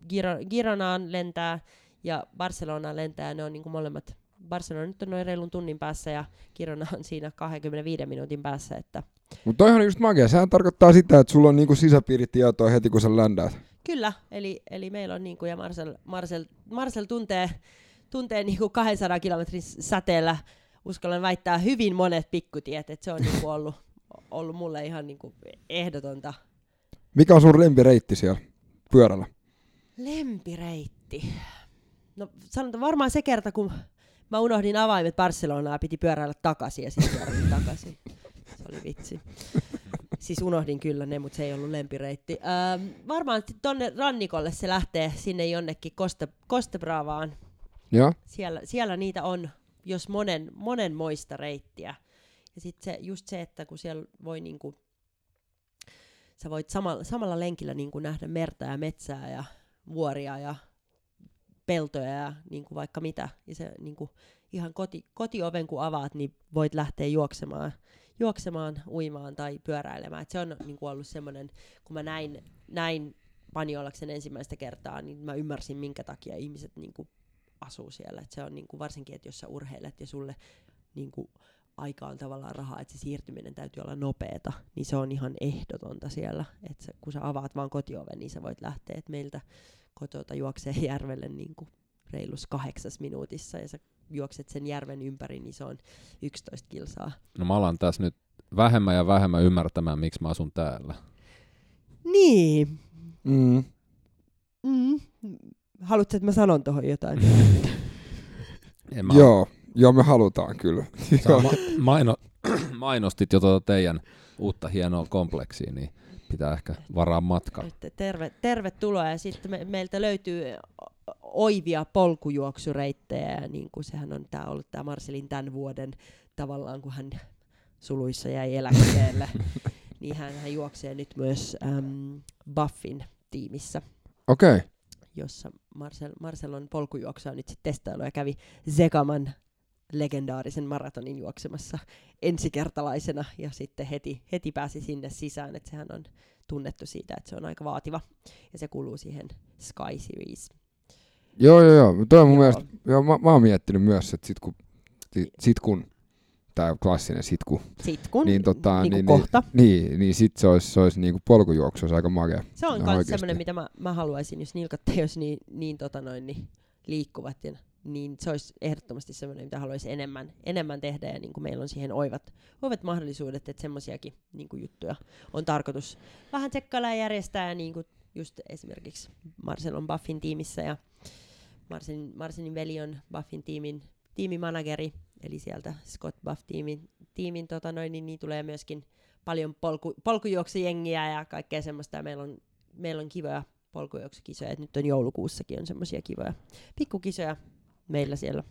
Giro- Gironaan lentää ja Barcelonaan lentää, ne on niin kuin molemmat. Barcelona nyt on noin reilun tunnin päässä ja Girona on siinä 25 minuutin päässä, että Mutta toihan on just magia. Sehän tarkoittaa sitä, että sulla on niinku sisäpiiritietoa heti, kun sä ländäät. Kyllä, eli, eli meillä on, niin kuin, ja Marcel, Marcel, Marcel tuntee, tuntee niin kuin 200 kilometrin säteellä, uskallan väittää, hyvin monet pikkutiet, että se on niin kuin ollut, ollut mulle ihan niin kuin ehdotonta. Mikä on sun lempireitti siellä pyörällä? Lempireitti. No sanotaan varmaan se kerta, kun mä unohdin avaimet Barcelonaa piti pyöräillä takaisin ja sitten pyöräilin takaisin. Se oli vitsi. Siis unohdin kyllä ne, mutta se ei ollut lempireitti. Ähm, varmaan tonne rannikolle se lähtee sinne jonnekin Costa, Costebravaan. Joo. Siellä, siellä niitä on, jos monen, monen moista reittiä. Ja sitten se, just se, että kun siellä voi niinku, sä voit samalla, samalla lenkillä niinku nähdä merta ja metsää ja vuoria ja peltoja ja niin kuin vaikka mitä. Ja se niin kuin ihan koti, kotioven kun avaat, niin voit lähteä juoksemaan, juoksemaan uimaan tai pyöräilemään. Et se on niin kuin ollut semmoinen, kun mä näin, näin Paniolaksen ensimmäistä kertaa, niin mä ymmärsin, minkä takia ihmiset niin kuin asuu siellä. Et se on niin kuin varsinkin, että jos sä urheilet ja sulle niin kuin aika on tavallaan rahaa, että se siirtyminen täytyy olla nopeeta, niin se on ihan ehdotonta siellä. Että kun sä avaat vaan kotioven, niin sä voit lähteä, että meiltä kotota juoksee järvelle niin kuin reilus kahdeksas minuutissa ja sä juokset sen järven ympäri, niin se on 11 kilsaa. No mä alan tässä nyt vähemmän ja vähemmän ymmärtämään, miksi mä asun täällä. Niin. Mm. Mm. Haluatko, että mä sanon tuohon jotain? [LAUGHS] En mä Joo. Joo, me halutaan kyllä. Sä [LAUGHS] ma- maino- [CLEARS THROAT] mainostit jo tuota teidän uutta hienoa kompleksia, niin pitää ehkä varaa matka. Että terve, tervetuloa ja sitten me, meiltä löytyy oivia polkujuoksureittejä ja niin kuin sehän on tää ollut tämä Marcelin tämän vuoden tavallaan kun hän suluissa jäi eläkkeelle, [LAUGHS] niin hän, hän juoksee nyt myös äm, Buffin tiimissä, Okei. Okay. Jossa Marcel, Marcel on polkujuoksua nyt sitten testailu ja kävi Zekaman legendaarisen maratonin juoksemassa ensikertalaisena ja sitten heti, heti pääsi sinne sisään, että sehän on tunnettu siitä, että se on aika vaativa ja se kuuluu siihen Sky Series. Joo, joo, joo. Toi on mun Joo. mielestä, joo, mä, mä oon miettinyt myös, että sit kun, sit kun tää klassinen sit kun, Sitten kun, Niin, tota, niin, niin- niin, kohta. niin, niin sit se olisi, se olisi niinku polkujuoksu, olisi aika makea. Se on myös semmoinen, mitä mä, mä haluaisin, jos nilkat ei olisi niin, niin, tota noin, niin liikkuvat, ja, niin se olisi ehdottomasti semmoinen, mitä haluaisin enemmän, enemmän tehdä, ja niin kuin meillä on siihen oivat, oivat mahdollisuudet, että semmoisiakin niin kuin juttuja on tarkoitus vähän tsekkailla ja järjestää, ja niin kuin just esimerkiksi Marcel on Buffin tiimissä, ja Marcelin, Marcelin veli on Buffin tiimin tiimimanageri, eli sieltä Scott Buff-tiimin tiimin, tota noin, niin, niin tulee myöskin paljon polku, polkujuoksujengiä ja kaikkea semmoista. Ja meillä on, meillä on kivoja polkujuoksukisoja. Et nyt on joulukuussakin on semmoisia kivoja pikkukisoja meillä siellä.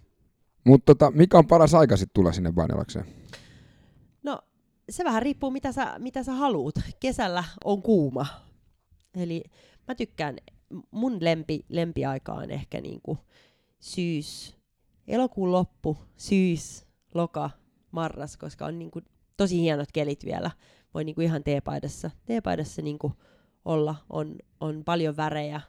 Mutta tota, mikä on paras aika sitten tulla sinne Vainilakseen? No se vähän riippuu mitä sä, mitä sä haluut. Kesällä on kuuma. Eli mä tykkään, mun lempi, lempiaika on ehkä niinku syys, elokuun loppu, syys, loka, marras, koska on niinku tosi hienot kelit vielä. Voi niinku ihan teepaidassa, teepaidassa niinku olla, on, on paljon värejä,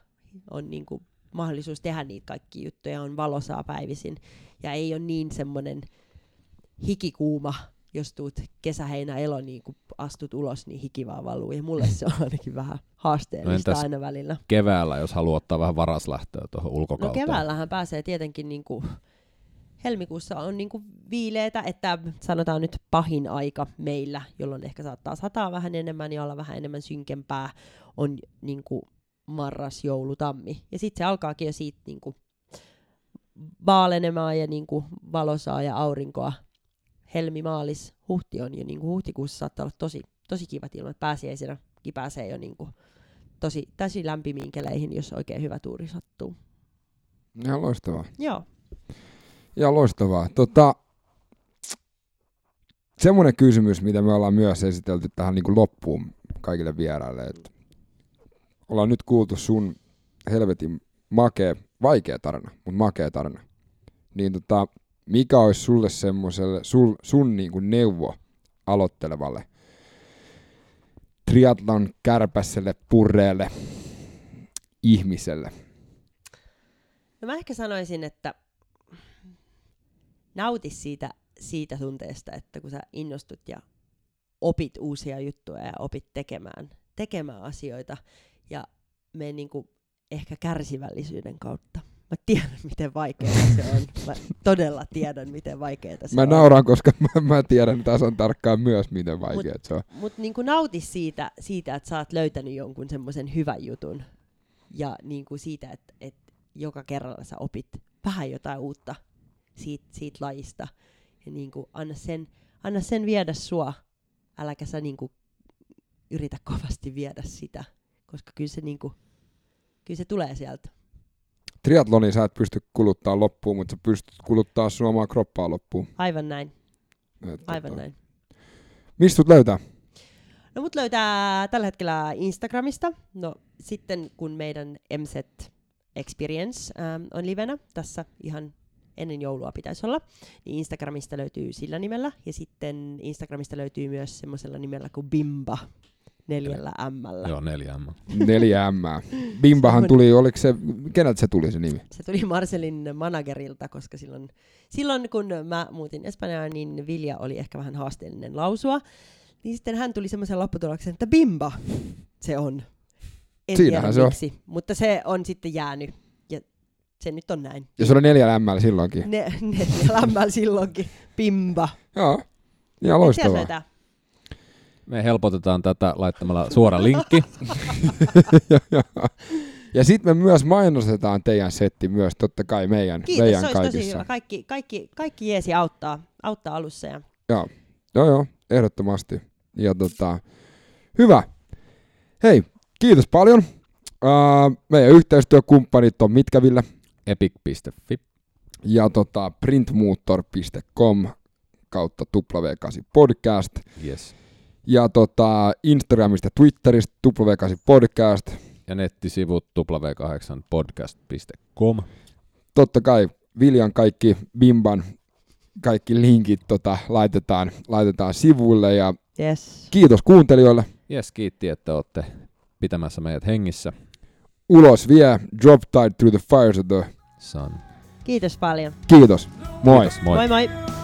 on niinku mahdollisuus tehdä niitä kaikki juttuja, on valosaa päivisin ja ei ole niin semmoinen hikikuuma, jos tuut kesäheinä elo, niin kun astut ulos, niin hiki vaan valuu. Ja mulle se on ainakin vähän haasteellista No aina välillä. Keväällä, jos haluaa ottaa vähän varaslähtöä tuohon No ulkokauteen. keväällähän pääsee tietenkin niin kuin, helmikuussa on niin kuin viileitä, että sanotaan nyt pahin aika meillä, jolloin ehkä saattaa sataa vähän enemmän ja olla vähän enemmän synkempää, on niin kuin marras, joulu, tammi. Ja sitten se alkaakin jo siitä niin kuin vaalenemaan ja niin kuin valosaa ja aurinkoa. Helmi, maalis, huhti on jo niin kuin huhtikuussa saattaa olla tosi, tosi kivat ilmat. Pääsiäisenä pääsee jo niin kuin tosi, tosi lämpimiin keleihin, jos oikein hyvä tuuri sattuu. Ihan loistavaa. Joo. Ihan loistavaa. Tota, semmoinen kysymys, mitä me ollaan myös esitelty tähän niin kuin loppuun kaikille vieraille. Että ollaan nyt kuultu sun helvetin makea, vaikea tarina, mutta makea tarina. Niin tota, mikä olisi sulle semmoiselle, sul, sun niin kuin neuvo aloittelevalle triatlon kärpäselle, purreelle ihmiselle? No mä ehkä sanoisin, että nauti siitä, siitä tunteesta, että kun sä innostut ja opit uusia juttuja ja opit tekemään, tekemään asioita ja menen niinku ehkä kärsivällisyyden kautta. Mä tiedän, [LAUGHS] miten vaikeaa se on. Mä todella tiedän, miten vaikeaa se Mä on. nauran, koska [LAUGHS] mä, mä tiedän tasan tarkkaan myös, miten vaikea se on. Mutta niinku nauti siitä, siitä, että sä oot löytänyt jonkun semmoisen hyvän jutun. Ja niinku siitä, että et joka kerralla sä opit vähän jotain uutta siitä, siitä lajista. Ja niinku anna, sen, anna sen viedä sua. Äläkä sä niinku yritä kovasti viedä sitä. Koska kyllä se, niinku, kyllä se tulee sieltä. Triatloni sä et pysty kuluttaa loppuun, mutta sä pystyt kuluttaa sun omaa kroppaa loppuun. Aivan näin, Et, aivan tota, näin. Mistä sut löytää? No mut löytää tällä hetkellä Instagramista. No sitten kun meidän MZ Experience ähm, on livenä, tässä ihan ennen joulua pitäisi olla, niin Instagramista löytyy sillä nimellä. Ja sitten Instagramista löytyy myös semmoisella nimellä kuin Bimba neljällä M. Joo, neljä M. Neljä M. Bimbahan tuli, oliko se, keneltä se tuli se nimi? Se tuli Marcelin managerilta, koska silloin, silloin kun mä muutin Espanjaan, niin Vilja oli ehkä vähän haasteellinen lausua. Niin sitten hän tuli semmoisen lopputuloksen, että Bimba se on. En Siinähän tiedä se on. miksi, mutta se on sitten jäänyt. Ja se nyt on näin. Ja se oli neljä M silloinkin. Ne, [LAUGHS] ne lämmällä silloinkin. Bimba. Joo, ihan siellä loistavaa. Me helpotetaan tätä laittamalla suora linkki. [LAUGHS] ja sitten me myös mainostetaan teidän setti myös totta kai meidän, Kiitos, se meidän olisi tosi kaikissa. hyvä. Kaikki, kaikki, kaikki jeesi auttaa, auttaa alussa. Ja Joo, joo, joo, ehdottomasti. Ja tota, hyvä. Hei, kiitos paljon. Uh, meidän yhteistyökumppanit on Mitkävillä Epic.fi. ja tota, printmoottor.com kautta W8 podcast. Yes. Ja tota, Instagramista ja Twitteristä W8 podcast. Ja nettisivut w8podcast.com. Totta kai Viljan kaikki Bimban kaikki linkit tota, laitetaan, laitetaan sivuille ja yes. kiitos kuuntelijoille. Yes, kiitti, että olette pitämässä meidät hengissä. Ulos vie Drop Tide Through the Fires of the... Sun. Kiitos paljon. Kiitos. Moi. Kiitos, moi. moi. moi.